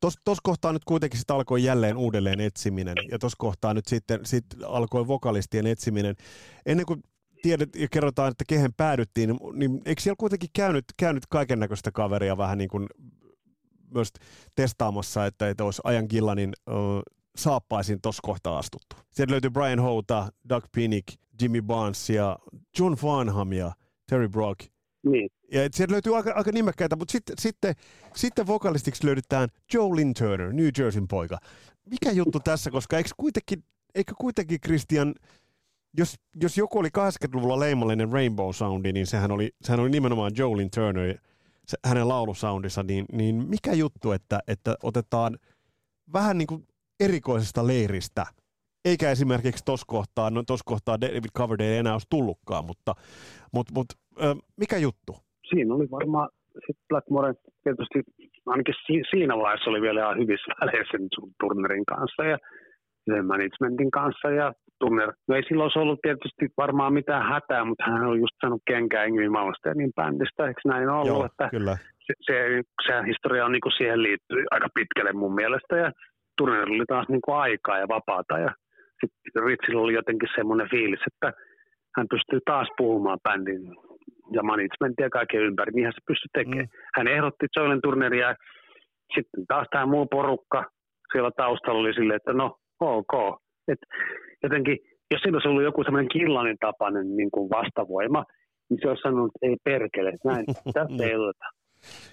Tuossa kohtaa nyt kuitenkin sitten alkoi jälleen uudelleen etsiminen. Ja tuossa kohtaa nyt sitten sit alkoi vokalistien etsiminen. Ennen kuin tiedet ja kerrotaan, että kehen päädyttiin, niin eikö siellä kuitenkin käynyt, käynyt kaiken näköistä kaveria vähän niin kuin myös testaamassa, että, että olisi Ajan Gillanin uh, saappaisin tuossa kohtaa astuttu. Sieltä löytyy Brian Houta, Doug Pinnick, Jimmy Barnes ja John Farnham ja Terry Brock. Niin. Ja sieltä löytyy aika, aika nimekkäitä, mutta sitten, sitten, sitten vokalistiksi löydetään Joe Lynn Turner, New Jerseyn poika. Mikä juttu tässä, koska eikö kuitenkin, eikö kuitenkin Christian, jos, jos joku oli 80-luvulla leimallinen Rainbow Soundi, niin sehän oli, sehän oli nimenomaan Joe Lynn Turner, se, hänen laulusoundissa, niin, niin mikä juttu, että, että otetaan vähän niin kuin erikoisesta leiristä, eikä esimerkiksi tuossa kohtaa, no tuossa kohtaa David Coverdale ei enää olisi tullutkaan, mutta, mutta, mutta ö, mikä juttu? Siinä oli varmaan sitten Blackmore tietysti ainakin si- siinä vaiheessa oli vielä ihan hyvissä väleissä Turnerin kanssa ja managementin kanssa ja Turner, no ei silloin olisi ollut tietysti varmaan mitään hätää, mutta hän oli just saanut kenkää Ingrid Malmsteenin bändistä, eikö näin ollut? Joo, että kyllä. Se, se, se, historia on niin kuin siihen liittyy aika pitkälle mun mielestä ja Turner oli taas niin kuin aikaa ja vapaata ja sitten Ritsillä oli jotenkin semmoinen fiilis, että hän pystyy taas puhumaan bändin ja managementia kaiken ympäri, niin hän se pystyi tekemään. Mm. Hän ehdotti Joelen Turneria ja sitten taas tämä muu porukka siellä taustalla oli silleen, että no ok. Et jotenkin, jos siinä olisi ollut joku semmoinen killanin tapainen niin kuin vastavoima, niin se olisi sanonut, että ei perkele, näin, tästä ei oteta.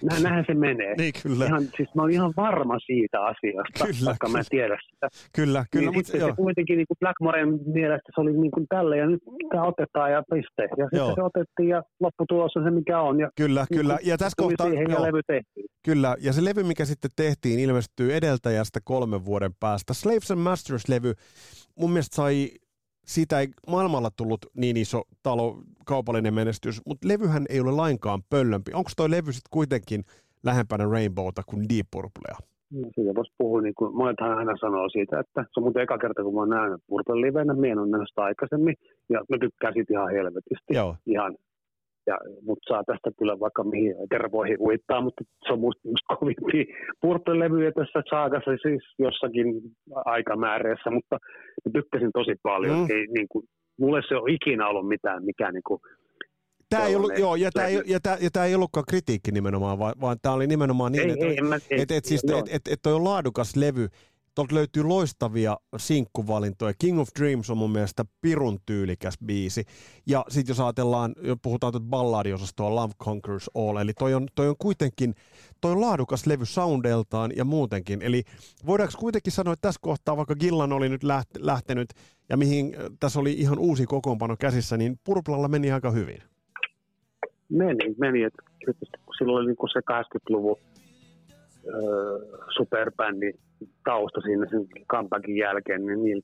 Näin, näinhän se menee. Niin, kyllä. Ihan, siis mä olen ihan varma siitä asiasta, kyllä, vaikka mä en tiedä sitä. Kyllä, kyllä. Niin mutta, se kuitenkin niin kuin Blackmoren mielestä se oli niin kuin tälle ja nyt tämä otetaan ja piste. Ja sitten se otettiin ja lopputulos on se mikä on. Ja kyllä, niin kyllä. Ja tässä kohtaa, siihen ja levy tehtiin. Kyllä, ja se levy, mikä sitten tehtiin, ilmestyy edeltäjästä kolmen vuoden päästä. Slaves and Masters-levy mun mielestä sai siitä ei maailmalla tullut niin iso talo, kaupallinen menestys, mutta levyhän ei ole lainkaan pöllömpi. Onko toi levy sitten kuitenkin lähempänä Rainbowta kuin Deep Purplea? No, siitä voisi puhua, niin kuin monethan aina sanoo siitä, että se on muuten eka kerta, kun mä oon nähnyt Purple livenä, mä en ole nähnyt sitä aikaisemmin, ja mä tykkään siitä ihan helvetisti. Joo. Ihan, ja, mutta saa tästä kyllä vaikka mihin tervoihin uittaa, mutta se on musta kovimpia Purple-levyjä tässä saakassa siis jossakin aikamääreessä, mutta tykkäsin tosi paljon. Mm. Ei, niin kuin, mulle se on ikinä ollut mitään, mikä niin kuin, Tämä ei ollut, joo, ja tämä ei, ja tämä, ja tämä ei ollutkaan kritiikki nimenomaan, vaan, vaan tämä oli nimenomaan niin, ei, että, ei, et, et, siis, et, et, et toi on laadukas levy, Tuolta löytyy loistavia sinkkuvalintoja. King of Dreams on mun mielestä pirun tyylikäs biisi. Ja sitten jos ajatellaan, puhutaan tuota balladiosastoa Love Conquers All, eli toi on, toi on kuitenkin, toi on laadukas levy soundeltaan ja muutenkin. Eli voidaanko kuitenkin sanoa, että tässä kohtaa, vaikka Gillan oli nyt lähtenyt ja mihin tässä oli ihan uusi kokoonpano käsissä, niin Purplalla meni aika hyvin. Meni, meni. Että silloin oli niin se 80-luvun superbändi tausta siinä sen comebackin jälkeen, niin niillä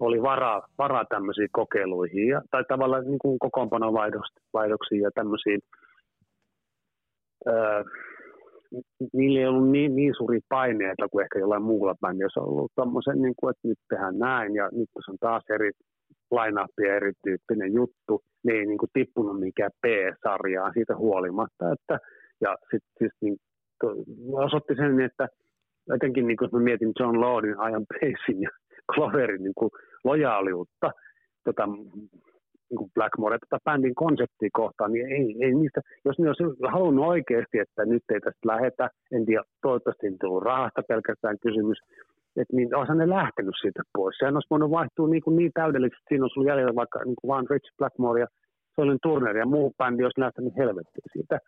oli varaa, varaa tämmöisiin kokeiluihin ja, tai tavallaan niin kuin kokoonpanovaidoksiin ja tämmöisiin niillä ei ollut niin, niin suuri paineita kuin ehkä jollain muulla bändillä. Se on ollut tommosen, niin kuin, että nyt tehdään näin ja nyt se on taas eri line ja erityyppinen juttu. Ne ei niin kuin, tippunut mikään P-sarjaa siitä huolimatta. Että, ja sitten siis, niin, osoitti sen, että jotenkin niin kun mä mietin John Lordin, Ian Pacin ja Cloverin niin kuin, lojaaliutta tota, niin kuin Blackmore, tätä bändin konseptia kohtaan, niin ei, ei niistä, jos ne olisi halunnut oikeasti, että nyt ei tästä lähetä, en tiedä, toivottavasti ei tullut rahasta pelkästään kysymys, että niin olisihan ne lähtenyt siitä pois. Sehän olisi voinut vaihtua niin, kuin niin täydellisesti, siinä olisi ollut jäljellä vaikka niin kuin vaan Rich Blackmore ja Solin Turner ja muu bändi olisi lähtenyt helvettiin siitä.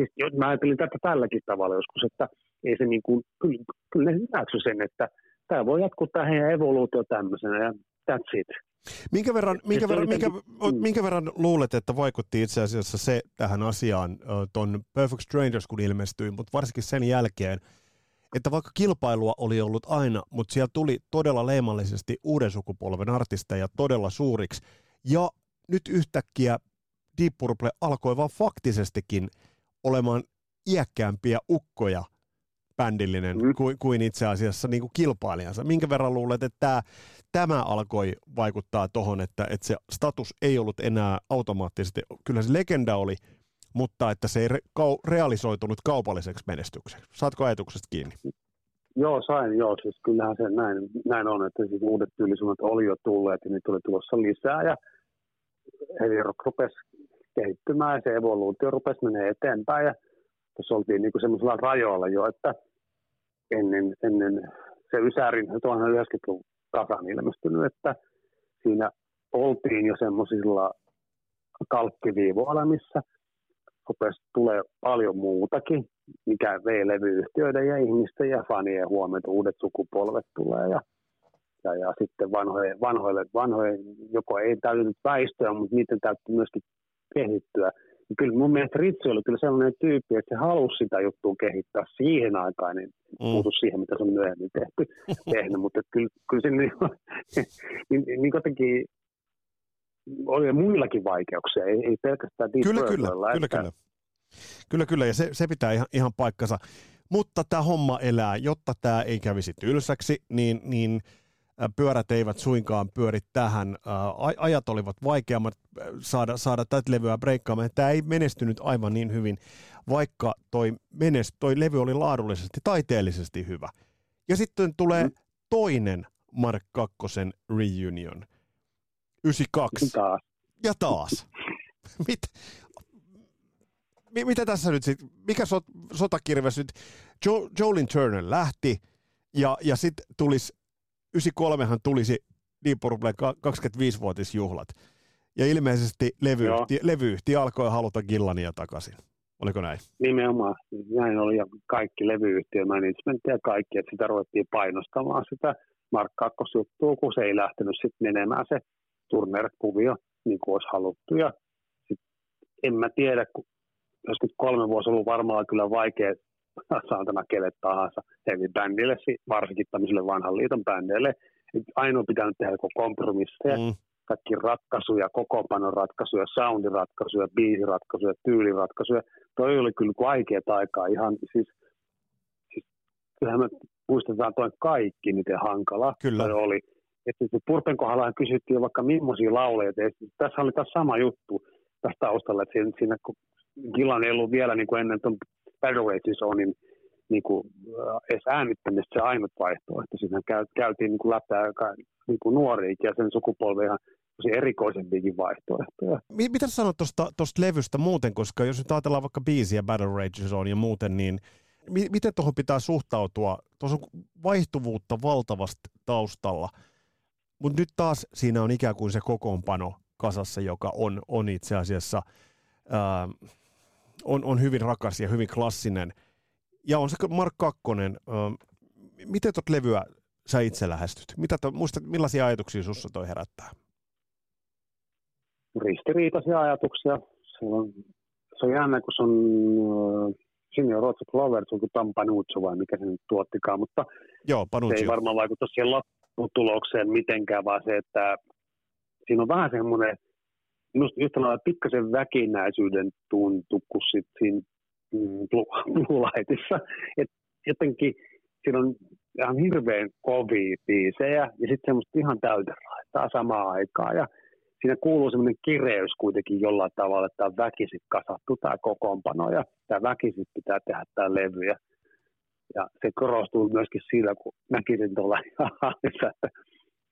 Siis mä ajattelin tätä tälläkin tavalla joskus, että ei se niin kuin, kyllä, kyllä ne hyväksy sen, että tämä voi jatkuu tämä heidän evoluutio tämmöisenä ja that's it. Minkä verran, minkä, verran, minkä, mm. minkä verran luulet, että vaikutti itse asiassa se tähän asiaan tuon Perfect Strangers, kun ilmestyi, mutta varsinkin sen jälkeen, että vaikka kilpailua oli ollut aina, mutta siellä tuli todella leimallisesti uuden sukupolven artisteja todella suuriksi, ja nyt yhtäkkiä Deep Purple alkoi vaan faktisestikin olemaan iäkkäämpiä ukkoja bändillinen mm. kuin, kuin itse asiassa niin kuin kilpailijansa. Minkä verran luulet, että tämä, tämä alkoi vaikuttaa tuohon, että, että se status ei ollut enää automaattisesti, kyllä se legenda oli, mutta että se ei re, kau, realisoitunut kaupalliseksi menestykseksi. Saatko ajatuksesta kiinni? Joo, sain, joo. Siis kyllähän se näin, näin on, että siis uudet tyylisuunnat oli jo tulleet ja niitä oli tulossa lisää ja heavy rock rupesi kehittymään ja se evoluutio rupesi menee eteenpäin. Ja tässä oltiin niin semmoisella rajoilla jo, että ennen, ennen se Ysärin 1990-luvun kasan ilmestynyt, että siinä oltiin jo semmoisilla kalkkiviivoilla, missä rupesi tulee paljon muutakin, mikä vei levyyhtiöiden ja ihmisten ja fanien huomioon, uudet sukupolvet tulee ja, ja, ja sitten vanhoille, vanhoille, vanhoille, joko ei täytynyt väistöä, mutta niiden täytyy myöskin kehittyä niin kyllä mun mielestä Ritsi oli kyllä sellainen tyyppi, että se halusi sitä juttua kehittää siihen aikaan, niin mm. puutu siihen, mitä se on myöhemmin tehty, tehnyt, mutta kyllä, kyllä se niin, niin, niin jotenkin oli muillakin vaikeuksia, ei, ei pelkästään Deep Kyllä, kyllä, että... kyllä, kyllä. Kyllä, kyllä, ja se, se pitää ihan, ihan paikkansa. Mutta tämä homma elää, jotta tämä ei kävisi tylsäksi, niin, niin – pyörät eivät suinkaan pyöri tähän. Ajat olivat vaikeammat saada, saada tätä levyä breikkaamaan. Tämä ei menestynyt aivan niin hyvin, vaikka toi, menest, toi levy oli laadullisesti, taiteellisesti hyvä. Ja sitten tulee mm. toinen Mark Kakkosen reunion. 92. Taas. Ja taas. Mit, mitä tässä nyt sitten, mikä sot, sotakirves nyt, jo, Jolin Turner lähti, ja, ja sitten tulisi 93han tulisi Deep Purple 25-vuotisjuhlat. Ja ilmeisesti levyyhtiö, levyyhtiö alkoi haluta Gillania takaisin. Oliko näin? Nimenomaan. Näin oli ja kaikki levyyhtiö, management ja kaikki, että sitä ruvettiin painostamaan sitä Mark 2 juttua, kun se ei lähtenyt sitten menemään se Turner-kuvio niin kuin olisi haluttu. Ja sit, en mä tiedä, kun joskus kolme vuosi ollut varmaan kyllä vaikea saatana kelle tahansa heavy-bändille, varsinkin tämmöiselle vanhan liiton bändeille. Ainoa pitää tehdä joko kompromisseja, mm. kaikki ratkaisuja, kokoonpanon ratkaisuja, soundiratkaisuja, biisiratkaisuja, tyyliratkaisuja. Toi oli kyllä vaikeat aikaa ihan, siis, siis kyllähän me muistetaan toi kaikki, miten hankala kyllä. toi oli. Että Purpen kohdalla kysyttiin jo vaikka millaisia lauleja. Tässä oli taas sama juttu tässä taustalla, että siinä, siinä kun Gillan ei ollut vielä niin kuin ennen tuon Battle Zonein niin kuin, äh, edes äänittämistä se ainut vaihtoehto. Siinä käytiin niin kuin läpi niin kuin ja sen sukupolven ihan tosi erikoisempiakin vaihtoehtoja. Mitä sä sanot tuosta levystä muuten, koska jos nyt ajatellaan vaikka biisiä Battle Rage Zone ja muuten, niin mi- miten tuohon pitää suhtautua? Tuossa on vaihtuvuutta valtavasti taustalla, mutta nyt taas siinä on ikään kuin se kokoonpano kasassa, joka on, on itse asiassa ää, on, on hyvin rakas ja hyvin klassinen. Ja on se Mark Kakkonen. miten tuot levyä sä itse lähestyt? Mitä to, muistat, millaisia ajatuksia sussa toi herättää? Ristiriitaisia ajatuksia. Se on, se on jännä, kun se on Sinne Rotsa Clover, se on kuin Tampanuccio vai mikä se nyt tuottikaan, mutta Joo, se ei varmaan vaikuta siihen lopputulokseen mitenkään, vaan se, että siinä on vähän semmoinen – minusta yhtä lailla pikkasen väkinäisyyden tuntu, kun sitten siinä mm, Blue Lightissa. Et jotenkin siinä on ihan hirveän kovia biisejä ja sitten semmoista ihan täyteräistä samaan aikaan. Ja siinä kuuluu semmoinen kireys kuitenkin jollain tavalla, että on väkisin kasattu tämä kokoonpano ja tämä väkisin pitää tehdä tämä levy. Ja, ja se korostuu myöskin sillä, kun näkisin tuolla että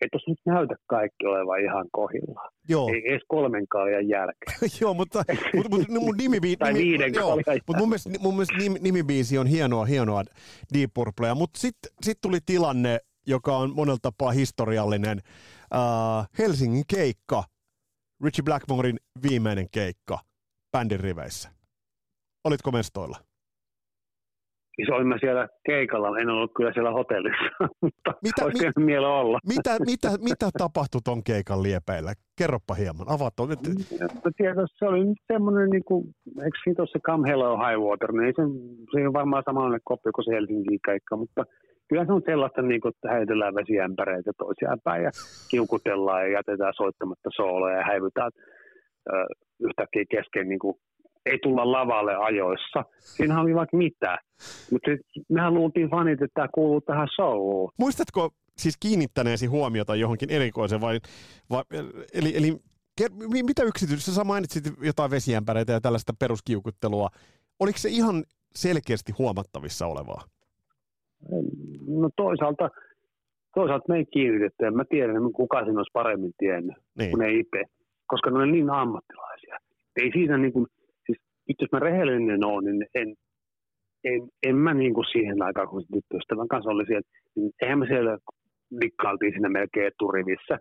ei tuossa nyt näytä kaikki olevan ihan kohillaan. Joo. Ei edes kolmen kaljan jälkeen. joo, mutta, mutta, mutta mun nimi, tai nimi, viiden joo, mutta mun mielestä, mun mielestä nim, nimibiisi on hienoa, hienoa Deep Purplea, mutta sitten sit tuli tilanne, joka on monella tapaa historiallinen. Uh, Helsingin keikka, Richie Blackmorein viimeinen keikka bändin riveissä. Olitko mestoilla? Siis olin mä siellä keikalla, en ollut kyllä siellä hotellissa, mutta Mitä- olisi mi- mi- mielo olla. Mitä, mitä, mitä tapahtui ton keikan liepeillä? Kerropa hieman, avaat on. Mutta tietysti se oli nyt semmoinen, niin kuin, eikö siinä se Come Hello High Water, niin se, se on varmaan samanlainen kopio kuin se Helsingin keikka, mutta kyllä se on sellaista, niin kuin, että heitellään vesiämpäreitä toisiaan päin ja kiukutellaan ja jätetään soittamatta sooloja ja häivytään yhtäkkiä kesken, niin kuin, ei tulla lavalle ajoissa. Siinähän oli vaikka mitään. Mutta mehän luultiin fanit, että tämä kuuluu tähän showuun. Muistatko siis kiinnittäneesi huomiota johonkin erikoiseen vai, vai eli, eli mitä yksityistä, sä mainitsit jotain vesiämpäreitä ja tällaista peruskiukuttelua. Oliko se ihan selkeästi huomattavissa olevaa? No toisaalta, toisaalta me ei kiinnitetty. En mä tiedä, kuka sen olisi paremmin tiennyt. Niin. kun ei itse, koska ne on niin ammattilaisia. Ei siinä niin kuin, itse jos mä rehellinen olen, niin en, en, en mä niin kuin siihen aikaan, kun tyttöystävän kanssa oli siellä, niin eihän me siellä dikkailtiin siinä melkein eturivissä.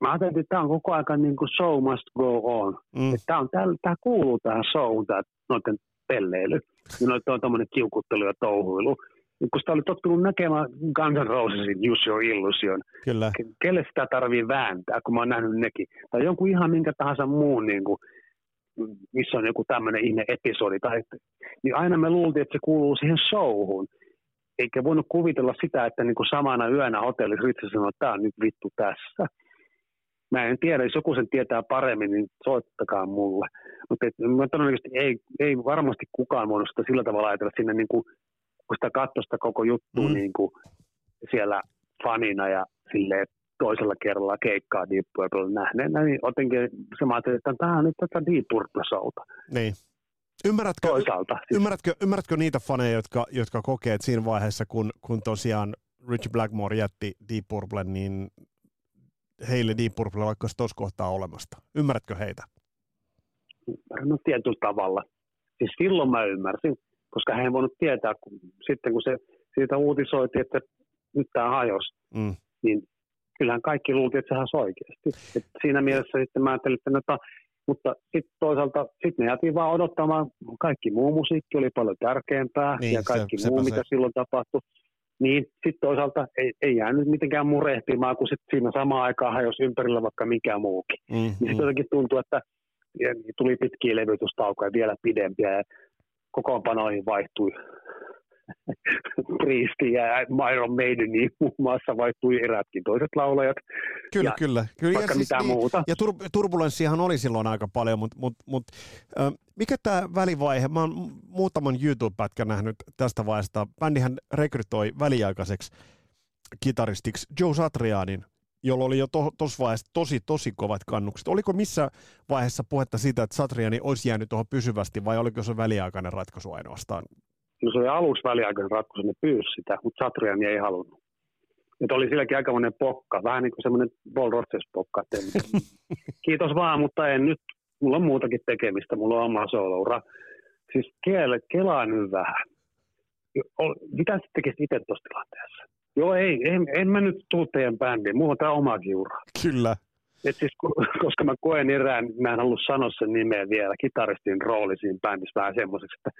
Mä ajattelin, että tämä on koko ajan niin kuin show must go on. Mm. Että tämä, on, tämä, tämä kuuluu tähän showhun, tämä noiden pelleily. Ja noiden on tämmöinen kiukuttelu ja touhuilu. Ja kun sitä oli tottunut näkemään Guns N' Rosesin Use Your Illusion, Kyllä. ke- kelle sitä tarvii vääntää, kun mä oon nähnyt nekin. Tai jonkun ihan minkä tahansa muun, niin kuin, missä on joku tämmöinen ihme episodi. Tai, niin aina me luultiin, että se kuuluu siihen showhun. Eikä voinut kuvitella sitä, että niin kuin samana yönä hotellissa Ritsi sanoi, että tämä on nyt vittu tässä. Mä en tiedä, jos joku sen tietää paremmin, niin soittakaa mulle. Mutta et, mä todennäköisesti ei, ei varmasti kukaan voinut sitä sillä tavalla ajatella sinne, niin kuin, kun sitä katsoi sitä koko juttua Mm. mm. niin kuin siellä fanina ja silleen toisella kerralla keikkaa Deep Purple nähneenä, niin jotenkin se mä ajattelin, että tämä on nyt tätä Deep Purple showta Niin. Ymmärrätkö, toisaalta. Siis, ymmärrätkö, ymmärrätkö niitä faneja, jotka, jotka kokee, että siinä vaiheessa, kun, kun tosiaan Richie Blackmore jätti Deep Purple, niin heille Deep Purple vaikka tuossa kohtaa olemasta. Ymmärrätkö heitä? no tietyllä tavalla. Siis silloin mä ymmärsin, koska hän ei voinut tietää, kun, sitten kun se siitä uutisoitiin, että nyt tämä hajosi, Mm. niin kyllähän kaikki luultiin, että se hajosi oikeasti. Et siinä mielessä sitten mä ajattelin, että no, ta- mutta sitten toisaalta sit me jäätiin vaan odottamaan, kaikki muu musiikki oli paljon tärkeämpää Niin, ja se- kaikki sepä muu, se. mitä silloin tapahtui. Niin sitten toisaalta ei, ei jäänyt mitenkään murehtimaan, kun sit siinä samaan aikaan hajosi ympärillä vaikka mikä muukin. Mm, Niin mm. sitten jotenkin tuntuu, että tuli pitkiä levytystaukoja vielä pidempiä ja kokoonpanoihin vaihtui Priesti ja Iron Maiden, niin muun muassa vaihtui erätkin toiset laulajat, Kyllä, ja kyllä. kyllä. vaikka mitään muuta. Ja tur- turbulenssiahan oli silloin aika paljon, mutta mut, mut, ö, mikä tämä välivaihe, mä oon muutaman YouTube-pätkän nähnyt tästä vaiheesta. Bändihän rekrytoi väliaikaiseksi kitaristiksi Joe Satrianin, jolla oli jo tuossa to, vaiheessa tosi, tosi kovat kannukset. Oliko missä vaiheessa puhetta siitä, että Satriani olisi jäänyt tuohon pysyvästi vai oliko se väliaikainen ratkaisu ainoastaan? No se oli aluksi väliaikainen ratkaisu, ne pyysi sitä, mutta Satriani ei halunnut. Että oli silläkin aikamoinen pokka, vähän niin kuin semmoinen Paul en- Kiitos vaan, mutta en nyt, mulla on muutakin tekemistä, mulla on oma soloura. Siis kiele, kelaa nyt vähän. Mitä sä tekisit itse tuossa tilanteessa? Joo, ei, en, en mä nyt tuu teidän bändiin, mulla on tämä omakin ura. Kyllä. Et siis, koska mä koen erään, mä en halua sanoa sen nimeä vielä, kitaristin rooli siinä bändissä vähän semmoiseksi, että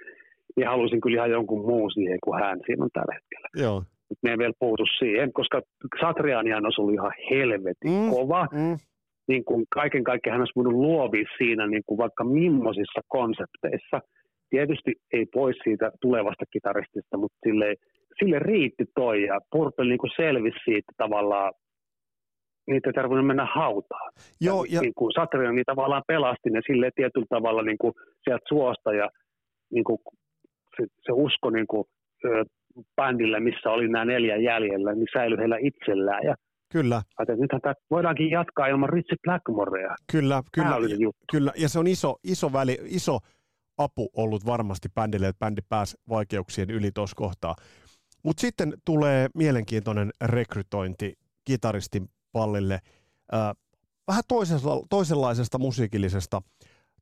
niin haluaisin kyllä ihan jonkun muun siihen kuin hän siinä on tällä hetkellä. Joo. Me ei vielä puutu siihen, koska Satrianihan olisi ollut ihan helvetin Mm. kova. Mm. Niin kuin kaiken kaikkiaan hän olisi voinut luovia siinä niin kuin vaikka millaisissa konsepteissa. Tietysti ei pois siitä tulevasta kitaristista, mutta sille, sille riitti toi ja Purple niin kuin selvisi siitä tavallaan, niitä ei tarvinnut mennä hautaan. Joo, ja, niin kuin Satriani niin tavallaan pelasti ne sille tietyllä tavalla niin kuin sieltä suosta ja niin kuin se, se usko niin kuin, ö, bändillä, missä oli nämä neljä jäljellä, niin säilyi heillä itsellään. Ja Kyllä, että nythän tätä voidaankin jatkaa ilman Ritchie Blackmorea. kyllä, kyllä, Tämä kyllä. Ja se on iso, iso, väli, iso apu ollut varmasti bändille, että bändi pääsi vaikeuksien yli tuossa kohtaa. Mutta sitten tulee mielenkiintoinen rekrytointi kitaristin pallille äh, vähän toisella, toisenlaisesta musiikillisesta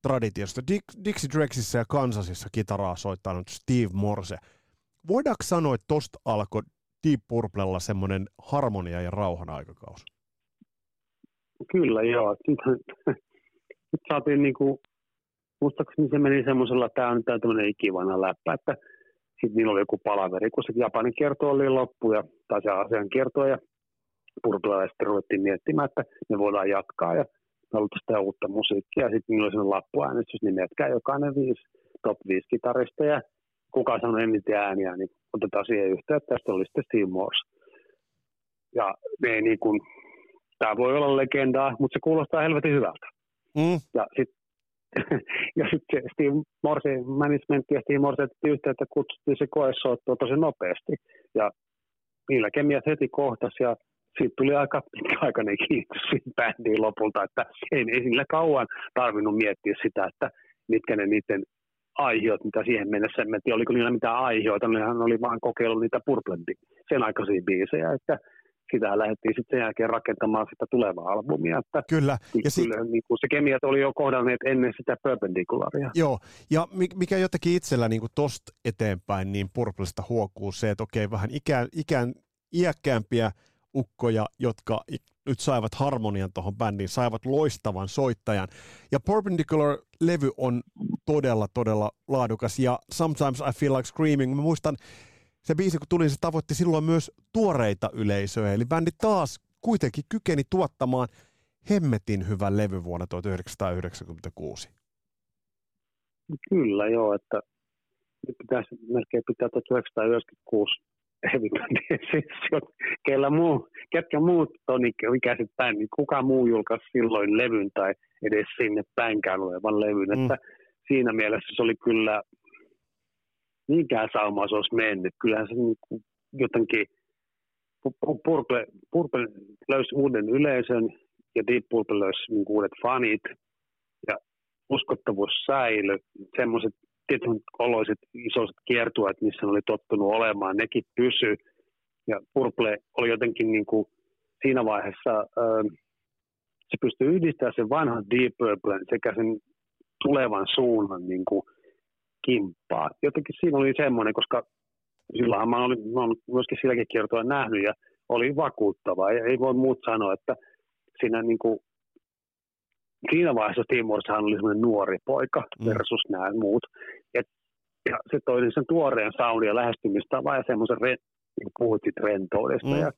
traditiosta. Dixie Drexissä ja Kansasissa kitaraa soittanut Steve Morse. Voidaanko sanoa, että tosta alkoi Deep Purplella semmoinen harmonia ja rauhan aikakausi? Kyllä, joo. Sitten nyt saatiin niinku, muistaakseni se meni semmoisella, tämä on tää tämmöinen ikivanha läppä, että sitten niillä oli joku palaveri, kun se Japanin kierto oli loppu, ja, tai se asian kierto, ja purpilla sitten ruvettiin miettimään, että me voidaan jatkaa, ja halutaan sitä uutta musiikkia, sitten niillä oli sellainen lappuäänestys, niin metkää jokainen viisi, top 5 kitarista, ja kuka sanoi eniten ääniä, niin otetaan siihen yhteyttä, tästä oli sitten Steve Morse. Ja me niin kuin, tämä voi olla legendaa, mutta se kuulostaa helvetin hyvältä. Mm, Ja sitten ja sitten Steve Morse, management ja Steve Morse otettiin yhteyttä, kutsuttiin se koesoittoon tosi nopeasti. Ja niillä kemiat heti kohtas ja siitä tuli aika pitkäaikainen kiitos siitä bändiin lopulta, että ei, ei sillä kauan tarvinnut miettiä sitä, että mitkä ne niiden aihiot, mitä siihen mennessä, en tiedä, oliko niillä mitään aiheita, nehän oli vaan kokeillut niitä Purplendi, sen aikaisia biisejä, että sitä lähdettiin sitten sen jälkeen rakentamaan sitä tulevaa albumia, että kyllä. Ja sit, kyllä, niin kuin se kemiat oli jo kohdanneet ennen sitä perpendikularia. Joo, ja mi- mikä jotenkin itsellä niin tosta eteenpäin, niin Purplesta huokuu se, että okei, vähän ikään, ikään iäkkäämpiä ukkoja, jotka nyt saivat harmonian tuohon bändiin, saivat loistavan soittajan. Ja Perpendicular-levy on todella, todella laadukas, ja Sometimes I Feel Like Screaming, mä muistan, se biisi kun tuli, se tavoitti silloin myös tuoreita yleisöjä, eli bändi taas kuitenkin kykeni tuottamaan hemmetin hyvän levy vuonna 1996. Kyllä joo, että nyt pitäisi melkein pitää 1996 heavy-bändien sessiot, kellä muu, ketkä muut on ikäiset bändi, niin kuka muu julkaisi silloin levyn tai edes sinne päinkään olevan levyn, Mm. että siinä mielessä se oli kyllä, minkään saumaa se olisi mennyt, kyllähän se niin kuin jotenkin Pu- Pu- Purple, Purple löysi uuden yleisön ja Deep Purple löysi niin uudet fanit ja uskottavuus säilyi. Semmoiset tietyn oloiset isoiset kiertueet, missä ne oli tottunut olemaan, nekin pysy. Ja Purple oli jotenkin niin kuin siinä vaiheessa, ö, se pystyi yhdistämään sen vanhan Deep Purplen sekä sen tulevan suunnan niin kuin kimppaa. Jotenkin siinä oli semmoinen, koska silloinhan mä olin, mä olen myöskin silläkin kiertoa nähnyt ja oli vakuuttavaa. Ja ei voi muut sanoa, että siinä niin kuin, siinä vaiheessa Timorsahan oli semmoinen nuori poika Mm. versus nämä muut. Ja se toi sen tuoreen soundin ja lähestymistavan ja semmoisen, re, niin siitä rentoudesta Mm. ja,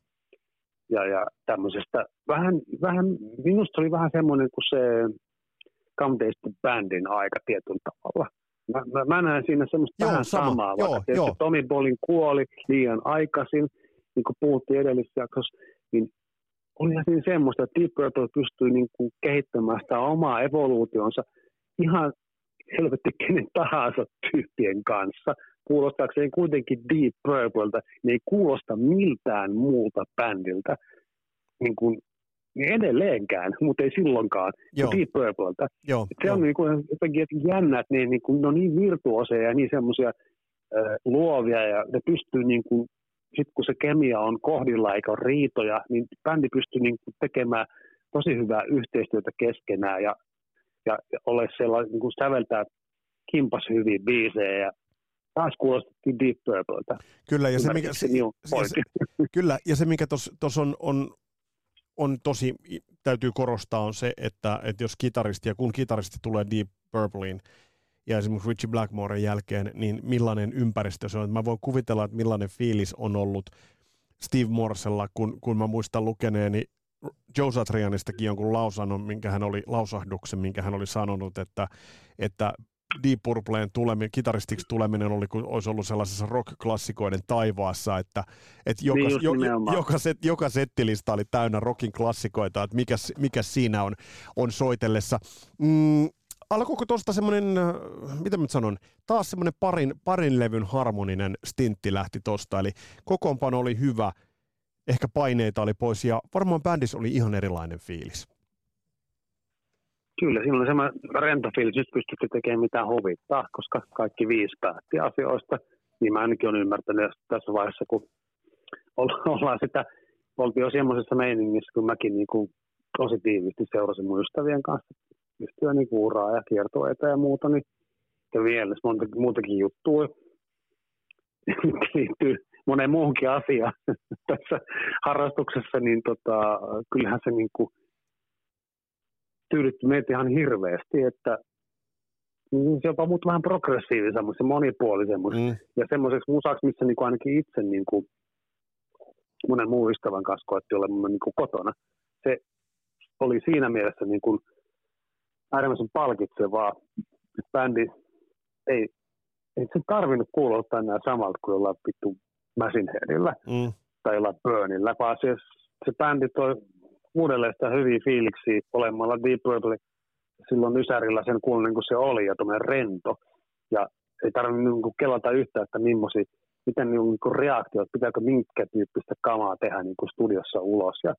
ja, ja tämmöisestä. Vähän, vähän, minusta oli vähän semmoinen kuin se Camteista Bandin aika tietyllä tavalla. Mä, mä, mä näen siinä semmoista Joo, vähän sama. samaa, Joo, vaikka joo. Tommy Bolin kuoli liian aikaisin, niin kuin puhuttiin edellisessä jaksossa, niin olihan siinä semmoista, että Deep Purple pystyi niin kuin kehittämään sitä omaa evoluutionsa ihan helvetti kenen tahansa tyyppien kanssa. Kuulostaakseen kuitenkin Deep Purpleltä, niin ei kuulosta miltään muulta bändiltä niin kuin, niin edelleenkään, mutta ei silloinkaan, Joo, Deep Purpleltä. joo, Se joo. on niin kuin jotenkin että jännä, että ne, niin kuin, ne on niin virtuoseja ja niin semmoisia luovia ja ne pystyy niin kuin, sit kun se kemia on kohdilla eikä ole riitoja, niin bändi pystyy niin kuin tekemään tosi hyvää yhteistyötä keskenään ja, ja, ole sellainen, niin kuin säveltää kimpas hyviä biisejä ja taas kuulostettiin Deep Purpleltä. Kyllä, ja se, mikä, se, Ymmärsitkö minun ja se, kyllä, ja se mikä tuossa on, on, on tosi, täytyy korostaa, on se, että, että jos kitaristi, ja kun kitaristi tulee Deep Purpleen, ja esimerkiksi Richie Blackmoren jälkeen, niin millainen ympäristö se on. Mä voin kuvitella, että millainen fiilis on ollut Steve Morsella, kun, kun mä muistan lukeneeni Joe Satrianistakin jonkun lausannon, minkä hän oli, lausahduksen, minkä hän oli sanonut, että, että Deep Purpleen tuleminen, kitaristiksi tuleminen oli, kun olisi ollut sellaisessa rock-klassikoiden taivaassa, että, että joka, Niin jo, nimenomaan. joka, set, joka settilista oli täynnä rockin klassikoita, että mikä, mikä siinä on, on soitellessa. Mm, alkoiko tuosta semmoinen, mitä mä nyt sanon, taas semmoinen parin, parin levyn harmoninen stintti lähti tosta, eli kokoonpano oli hyvä, ehkä paineita oli pois, ja varmaan bändissä oli ihan erilainen fiilis. Kyllä, siinä oli semmoinen rento fiilis, nyt pystytty tekemään mitä huvittaa, koska kaikki viisi päätti asioista. Niin mä ainakin olen ymmärtänyt tässä vaiheessa, kun ollaan sitä, oltiin jo semmoisessa meiningissä, kun mäkin niin kuin positiivisesti seurasin mun ystävien kanssa yhtyä niin uraa ja kiertoeita ja muuta, niin ja vielä monta, muutakin juttua liittyy moneen muuhunkin asiaan tässä harrastuksessa, niin tota, kyllähän se niin kuin tyydytti meitä ihan hirveästi, että se jopa muuttui vähän progressiivisemmaksi ja monipuolisemmaksi. Mm. Ja semmoiseksi musaksi, missä niin kuin ainakin itse niin kuin monen muun ystävän kanssa koetti olla niin kuin kotona. Se oli siinä mielessä niin kuin äärimmäisen palkitsevaa. Bändi ei, ei se tarvinnut kuulostaa enää samalta kuin jollain vittu Machine mm. tai Burnilla, vaan se, se bändi toi uudelleen sitä hyviä fiiliksiä olemalla Deep Purple silloin Ysärillä sen kuulun niin kuin se oli ja tuommoinen rento. Ja ei tarvinnut niin kuin kelata yhtään, että millaisia, miten niin kuin reaktiot, pitääkö minkä tyyppistä kamaa tehdä niin kuin studiossa ulos. Ja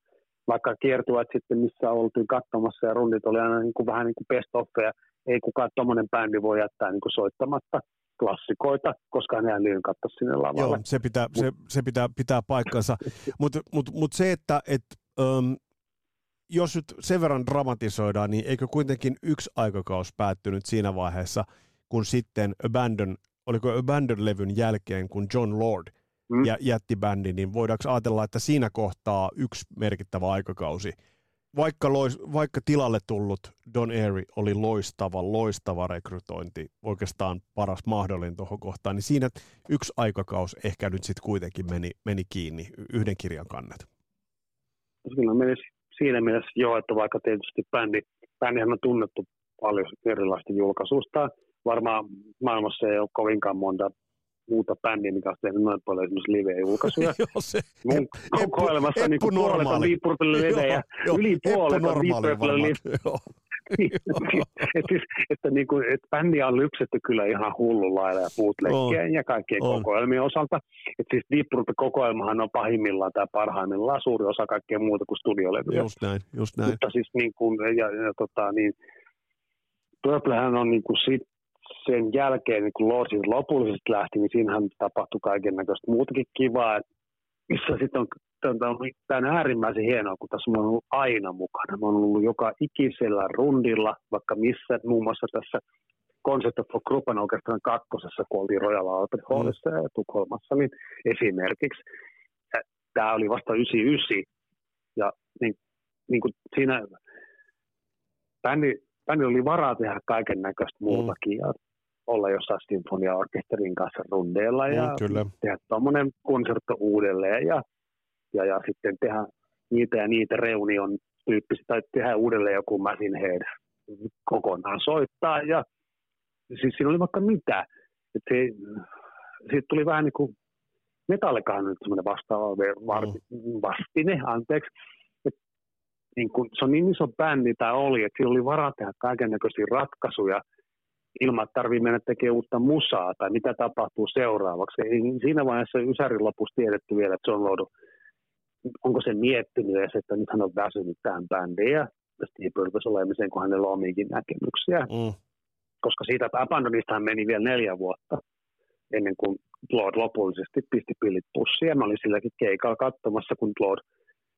vaikka kiertuvat sitten, missä oltiin katsomassa ja rundit oli aina niin kuin vähän niin kuin best offeja, ei kukaan tuommoinen bändi voi jättää niin kuin soittamatta klassikoita, koska hän ei katso sinne lavalle. Joo, se pitää, se, se pitää, pitää paikkansa. Mutta mut, mut se, että et, um, jos nyt sen verran dramatisoidaan, niin eikö kuitenkin yksi aikakaus päättynyt siinä vaiheessa, kun sitten Abandon, oliko Abandon-levyn jälkeen, kun John Lord mm. jätti bändin, niin voidaanko ajatella, että siinä kohtaa yksi merkittävä aikakausi, vaikka, lois, vaikka tilalle tullut Don Airy oli loistava, loistava rekrytointi, oikeastaan paras mahdollinen tuohon kohtaan, niin siinä yksi aikakaus ehkä nyt sitten kuitenkin meni, meni kiinni, yhden kirjan kannet. Kyllä meni siinä mielessä joo, että vaikka tietysti bändi, bändihän on tunnettu paljon erilaista julkaisuista. Varmaan maailmassa ei ole kovinkaan monta muuta bändiä, mikä on tehnyt noin paljon esimerkiksi live-julkaisuja. Joo, se, Mun kokoelmassa niin puolet on Deep Purple livejä, yli puolet on Deep Purple et siis, että, niin kuin, että bändiä on lypsetty kyllä ihan hullu lailla ja bootleggien ja kaikkien on. kokoelmien osalta. Et siis Deep Purple kokoelmahan on pahimmillaan tai parhaimmillaan suuri osa kaikkea muuta kuin studiolevyjä. Just näin, just näin. Mutta siis niin kuin, ja, ja tota, niin, Purplehän on niin kuin sit, sen jälkeen, niin kun Lordsit lopullisesti lähti, niin siinähän tapahtui kaiken näköistä muutakin kivaa, missä sitten on tämä on, tämä on äärimmäisen hienoa, kun tässä on ollut aina mukana. Mä oon ollut joka ikisellä rundilla, vaikka missä, muun muassa tässä Concept of Gruppen oikeastaan kakkosessa, kun oltiin Royal Albert Hallissa mm. ja Tukholmassa, niin esimerkiksi. Tämä oli vasta 99, ja niin, niin kuin siinä bändi, bändi oli varaa tehdä kaiken näköistä mm. muutakin, mm. ja olla jossain sinfoniaorkesterin kanssa rundeilla ja mm, kyllä. tehdä tuommoinen konsertto uudelleen ja ja, ja sitten tehdä niitä ja niitä reunion tyyppistä, tai tehdä uudelleen joku Machine Head kokonaan soittaa, ja siis siinä oli vaikka mitä. että se, siitä tuli vähän niin kuin metallikahan nyt semmoinen vastaava mm. vastine, anteeksi. Et, niin kun, se on niin iso bändi tämä oli, että sillä oli varaa tehdä kaiken näköisiä ratkaisuja ilman, että tarvii mennä tekemään uutta musaa tai mitä tapahtuu seuraavaksi. Ei siinä vaiheessa Ysärin lopussa tiedetty vielä, että John Lodu onko se miettinyt edes, että nyt hän on väsynyt tähän bändiin ja Steve Purpose olemiseen, kun hänellä on omiakin näkemyksiä. Mm. Koska siitä, Abandonistahan meni vielä neljä vuotta ennen kuin Lord lopullisesti pisti pillit pussiin. Ja mä olin silläkin keikalla katsomassa, kun Lord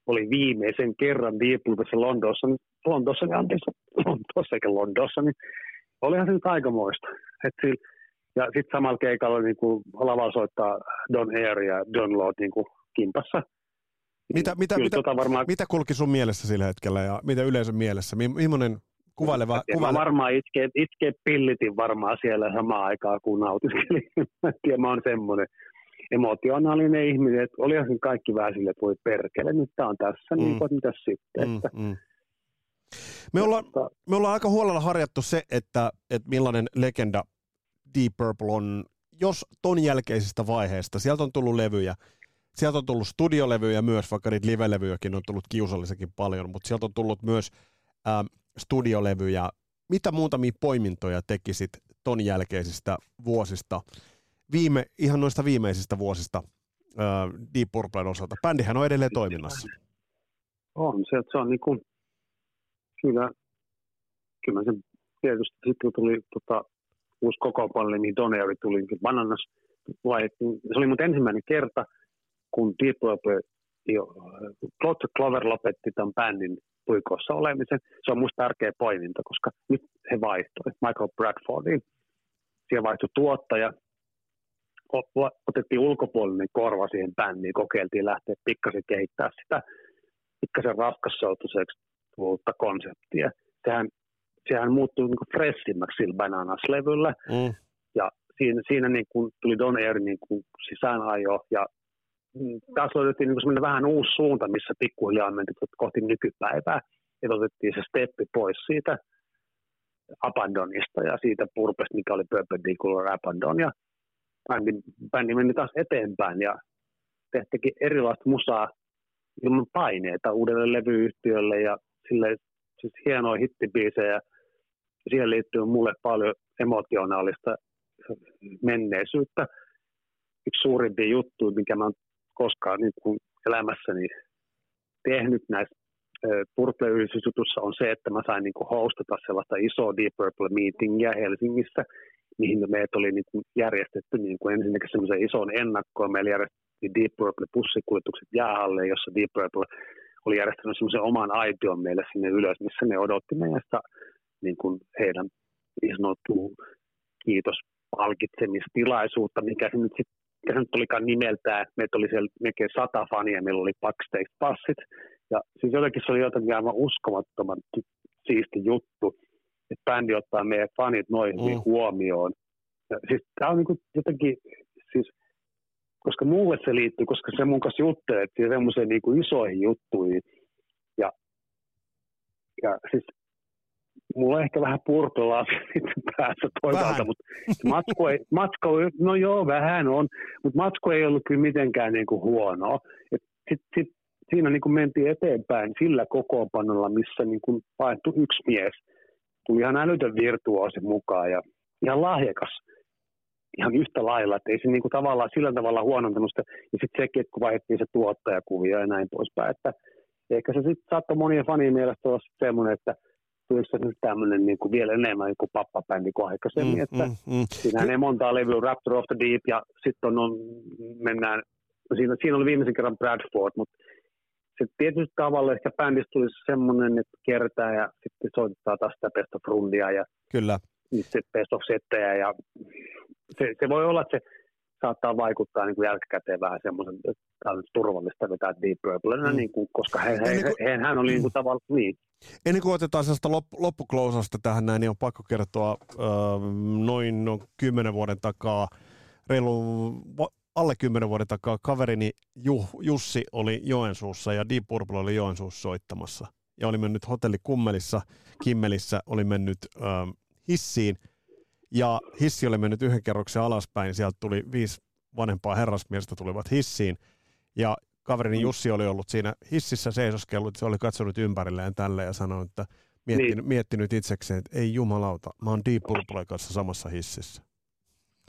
oli viimeisen kerran Deep Purpose Londossa, Londossa, niin anteeksi, Londossa eikä Londossa, niin olihan se nyt aikamoista. Et sillä, ja sitten samalla keikalla niin kuin lavalla soittaa Don Air ja Don Lord niin kuin kimpassa mitä, mitä, mitä, tota varmaan... mitä kulki sun mielessä sillä hetkellä ja mitä yleisön mielessä? Millainen kuvaileva... Kuvaile... Mä varmaan itke, itke pillitin varmaan siellä samaan aikaan, kun nautiskelin. mä tiedän, mä oon semmoinen emotionaalinen ihminen, että olihan kaikki vähän sille, että voi perkele, nyt tää on tässä, niin mm. niin kuin, mitä sitten. Mm, että... mm. Me ollaan, me ollaan aika huolella harjattu se, että, että millainen legenda Deep Purple on, jos ton jälkeisestä vaiheesta, sieltä on tullut levyjä, sieltä on tullut studiolevyjä myös, vaikka niitä live-levyjäkin on tullut kiusallisekin paljon, mutta sieltä on tullut myös ähm, studiolevyjä, mitä muutamia poimintoja tekisit ton jälkeisistä vuosista, viime, ihan noista viimeisistä vuosista äh, Deep Purplen osalta? Bändihän on edelleen toiminnassa. On se, että se on niin kuin, kyllä, kyllä se tietysti sitten tuli tota, uusi kokoonpano, niin Doneri tuli niin Bananas, se oli mun ensimmäinen kerta, kun Deep Purple Clotter Clover lopetti tämän bändin puikossa olemisen. Se on minusta tärkeä poiminta, koska nyt he vaihtoi Michael Bradfordiin. Siellä vaihtui tuottaja, otettiin ulkopuolinen korva siihen bändiin, kokeiltiin lähteä pikkasen kehittää sitä pikkasen raskassoutuiseksi uutta konseptia. Sehän, sehän muuttui niin fressimmäksi sillä Bananas-levyllä. Mm. Ja siinä, siinä niin kuin tuli Don Air niin kuin sisäänajo ja mm, taas löydettiin niin kuin vähän uusi suunta, missä pikkuhiljaa mentiin kohti nykypäivää. Ja otettiin se steppi pois siitä Abandonista ja siitä purpesta, mikä oli Perpendicular Abandon. Ja bändi, bändi meni taas eteenpäin ja tehtikin erilaista musaa ilman paineita uudelle levyyhtiölle ja sille siis hienoja hittibiisejä. Siihen liittyy mulle paljon emotionaalista menneisyyttä. Yksi suurimpia juttuja, mikä mä oon koskaan niin kuin elämässäni tehnyt näissä purple on se, että mä sain niin kuin hostata sellaista isoa Deep Purple meetingiä Helsingissä, mihin meidät oli niin kuin järjestetty niin kuin ensinnäkin semmoisen ison ennakkoon. Meillä järjestettiin Deep Purple pussikuljetukset jäähalle, jossa Deep Purple oli järjestänyt semmoisen oman aition meille sinne ylös, missä ne odotti meistä niin kuin heidän niin sanottu kiitos palkitsemistilaisuutta, mikä se nyt sitten mikä se nyt olikaan nimeltään, meitä oli siellä melkein sata fania, meillä oli backstage-passit, ja siis jotenkin se oli jotenkin aivan uskomattoman siisti juttu, että bändi ottaa meidän fanit noin mm. huomioon. Ja siis tämä on niin jotenkin, siis, koska mulle se liittyy, koska se mun kanssa juttelee semmoiseen niin isoihin juttuihin. Ja, ja siis mulla on ehkä vähän purtolaa päässä toisaalta, vähän. mutta matku ei, matku, no joo, vähän on, mutta matku ei ollut kyllä mitenkään niin kuin huono. sit, sit, siinä niin kuin mentiin eteenpäin sillä kokoonpanolla, missä niin kuin paettu yksi mies – tuli ihan älytön virtuoosi mukaan ja ihan lahjakas ihan yhtä lailla, että ei se niinku tavallaan sillä tavalla huonontanut sitä. Ja sitten sekin, että kun vaihdettiin se tuottajakuvio ja näin poispäin, että ehkä se sitten saattoi monien fanien mielestä olla semmoinen, että tulisi se nyt tämmöinen niin kuin vielä enemmän joku pappabändi kuin aikaisemmin, mm, että mm, mm. siinähän ei montaa levyä, Raptor of the Deep ja sitten on, mennään, siinä, siinä oli viimeisen kerran Bradford, mutta se tietysti tavalla ehkä bändistä tulisi semmoinen, että kertaa ja sitten soittaa taas sitä best of rundia ja Kyllä. Sitten best of settejä ja se, se, voi olla, että se saattaa vaikuttaa niin kuin jälkikäteen vähän semmoisen, että on turvallista vetää Deep Purple, mm. niin kuin, koska he, he, he, he, hän oli niin kuin tavallaan niin. Ennen kuin otetaan sellaista lop- loppuklousasta tähän näin, niin on pakko kertoa äh, noin no, kymmenen vuoden takaa reilu alle kymmenen vuoden takaa kaverini Jussi oli Joensuussa ja Deep Purple oli Joensuussa soittamassa. Ja oli mennyt hotelli Kummelissa, Kimmelissä, oli mennyt ähm, hissiin ja hissi oli mennyt yhden kerroksen alaspäin. Sieltä tuli viisi vanhempaa herrasmiestä tulivat hissiin ja kaverini mm. Jussi oli ollut siinä hississä seisoskellut, se oli katsonut ympärilleen tälle ja sanonut, että miettinyt, niin. miettinyt itsekseen, että ei jumalauta, mä oon Deep Purple kanssa samassa hississä.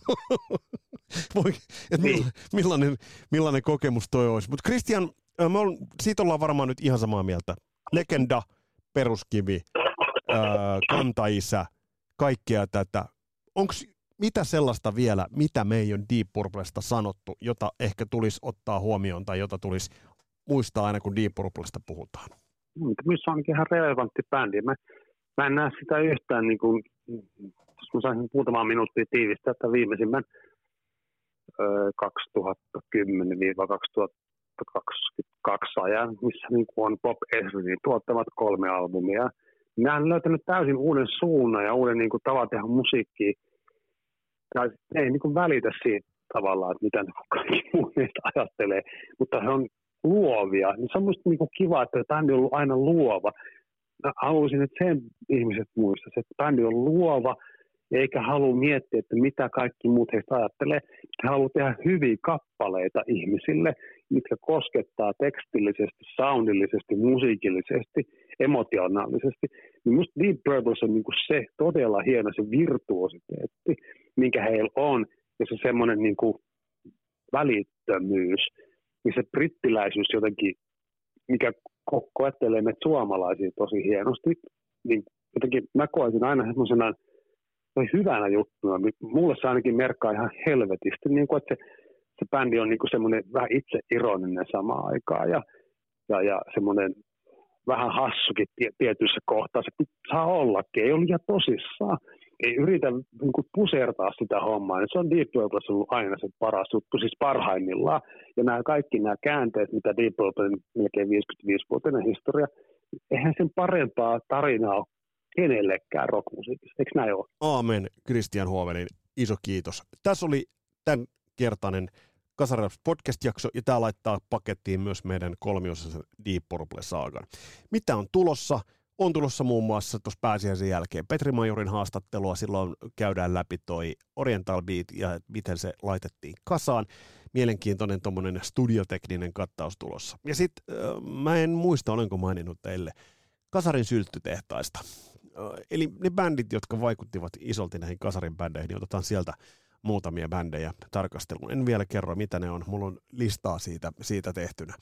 Voi, et niin. millainen, millainen kokemus toi olisi. Mutta Christian, me on, siitä ollaan varmaan nyt ihan samaa mieltä. Legenda, peruskivi, ää, kantaisä, kaikkea tätä. Onko mitä sellaista vielä, mitä me ei ole Deep Purplesta sanottu, jota ehkä tulisi ottaa huomioon tai jota tulisi muistaa aina, kun Deep Purplesta puhutaan? Missä onkin ihan relevantti bändi. Mä, mä en näe sitä yhtään niin kuin jos mä saisin muutama minuuttia tiivistää että viimeisimmän 2010-2022 ajan, missä niin on Bob Ezrin tuottamat kolme albumia. Minä olen löytänyt täysin uuden suunnan ja uuden niin kuin, tavan tehdä musiikkia. Tai ei niin kuin välitä siitä tavallaan, että mitä kaikki muut ajattelee, mutta he on luovia. Niin se on minusta niin kiva, että bändi on ollut aina luova. Mä haluaisin, että sen ihmiset muistaisivat, että bändi on luova, eikä halua miettiä, että mitä kaikki muut heistä ajattelee. He haluaa tehdä hyviä kappaleita ihmisille, mitkä koskettaa tekstillisesti, soundillisesti, musiikillisesti, emotionaalisesti. Niin musta Deep Purple on kuin se todella hieno se virtuositeetti, minkä heillä on, ja se semmoinen kuin välittömyys, niin se brittiläisyys jotenkin, mikä ko- koettelee meitä suomalaisia tosi hienosti, niin jotenkin mä koisin aina semmoisena hyvänä juttuna. Mulle se ainakin merkkaa ihan helvetisti, niin kuin, että se, se bändi on niin semmoinen vähän itse ironinen samaan aikaan ja, ja, ja semmoinen vähän hassukin tietyissä kohtaa. Se saa ollakin, ei ole liian tosissaan. Ei yritä niin kuin pusertaa sitä hommaa. Niin se on Deep Purple ollut aina se paras juttu, siis parhaimmillaan. Ja nämä kaikki nämä käänteet, mitä Deep Purple melkein 55-vuotinen historia, eihän sen parempaa tarinaa ole kenellekään rockmusiikissa. Eikö näin ole? Aamen, Christian Huovenin. Iso kiitos. Tässä oli tämän kertainen Kasaraps podcast-jakso, ja tämä laittaa pakettiin myös meidän kolmiosaisen Deep Purple-saagan. Mitä on tulossa? On tulossa muun muassa tuossa pääsiäisen jälkeen Petri Majorin haastattelua, silloin käydään läpi toi Oriental Beat ja miten se laitettiin kasaan. Mielenkiintoinen tuommoinen studiotekninen kattaus tulossa. Ja sitten mä en muista, olenko maininnut teille Kasarin sylttytehtaista. Eli ne bändit, jotka vaikuttivat isolti näihin Kasarin bändeihin, niin otetaan sieltä muutamia bändejä tarkasteluun. En vielä kerro, mitä ne on. Mulla on listaa siitä, siitä tehtynä.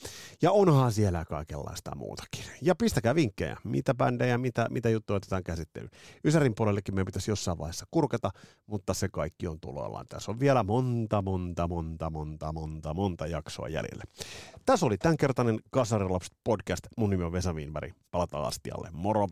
Ja onhan siellä kaikenlaista muutakin. Ja pistäkää vinkkejä, mitä bändejä, mitä, mitä juttuja otetaan käsittelyyn. Ysärin puolellekin meidän pitäisi jossain vaiheessa kurkata, mutta se kaikki on tuloillaan. Tässä on vielä monta, monta, monta, monta, monta, monta jaksoa jäljellä. Tässä oli tämänkertainen Kasarilapset podcast. Mun nimi on Vesa Wienberg. Palataan astialle. Moro!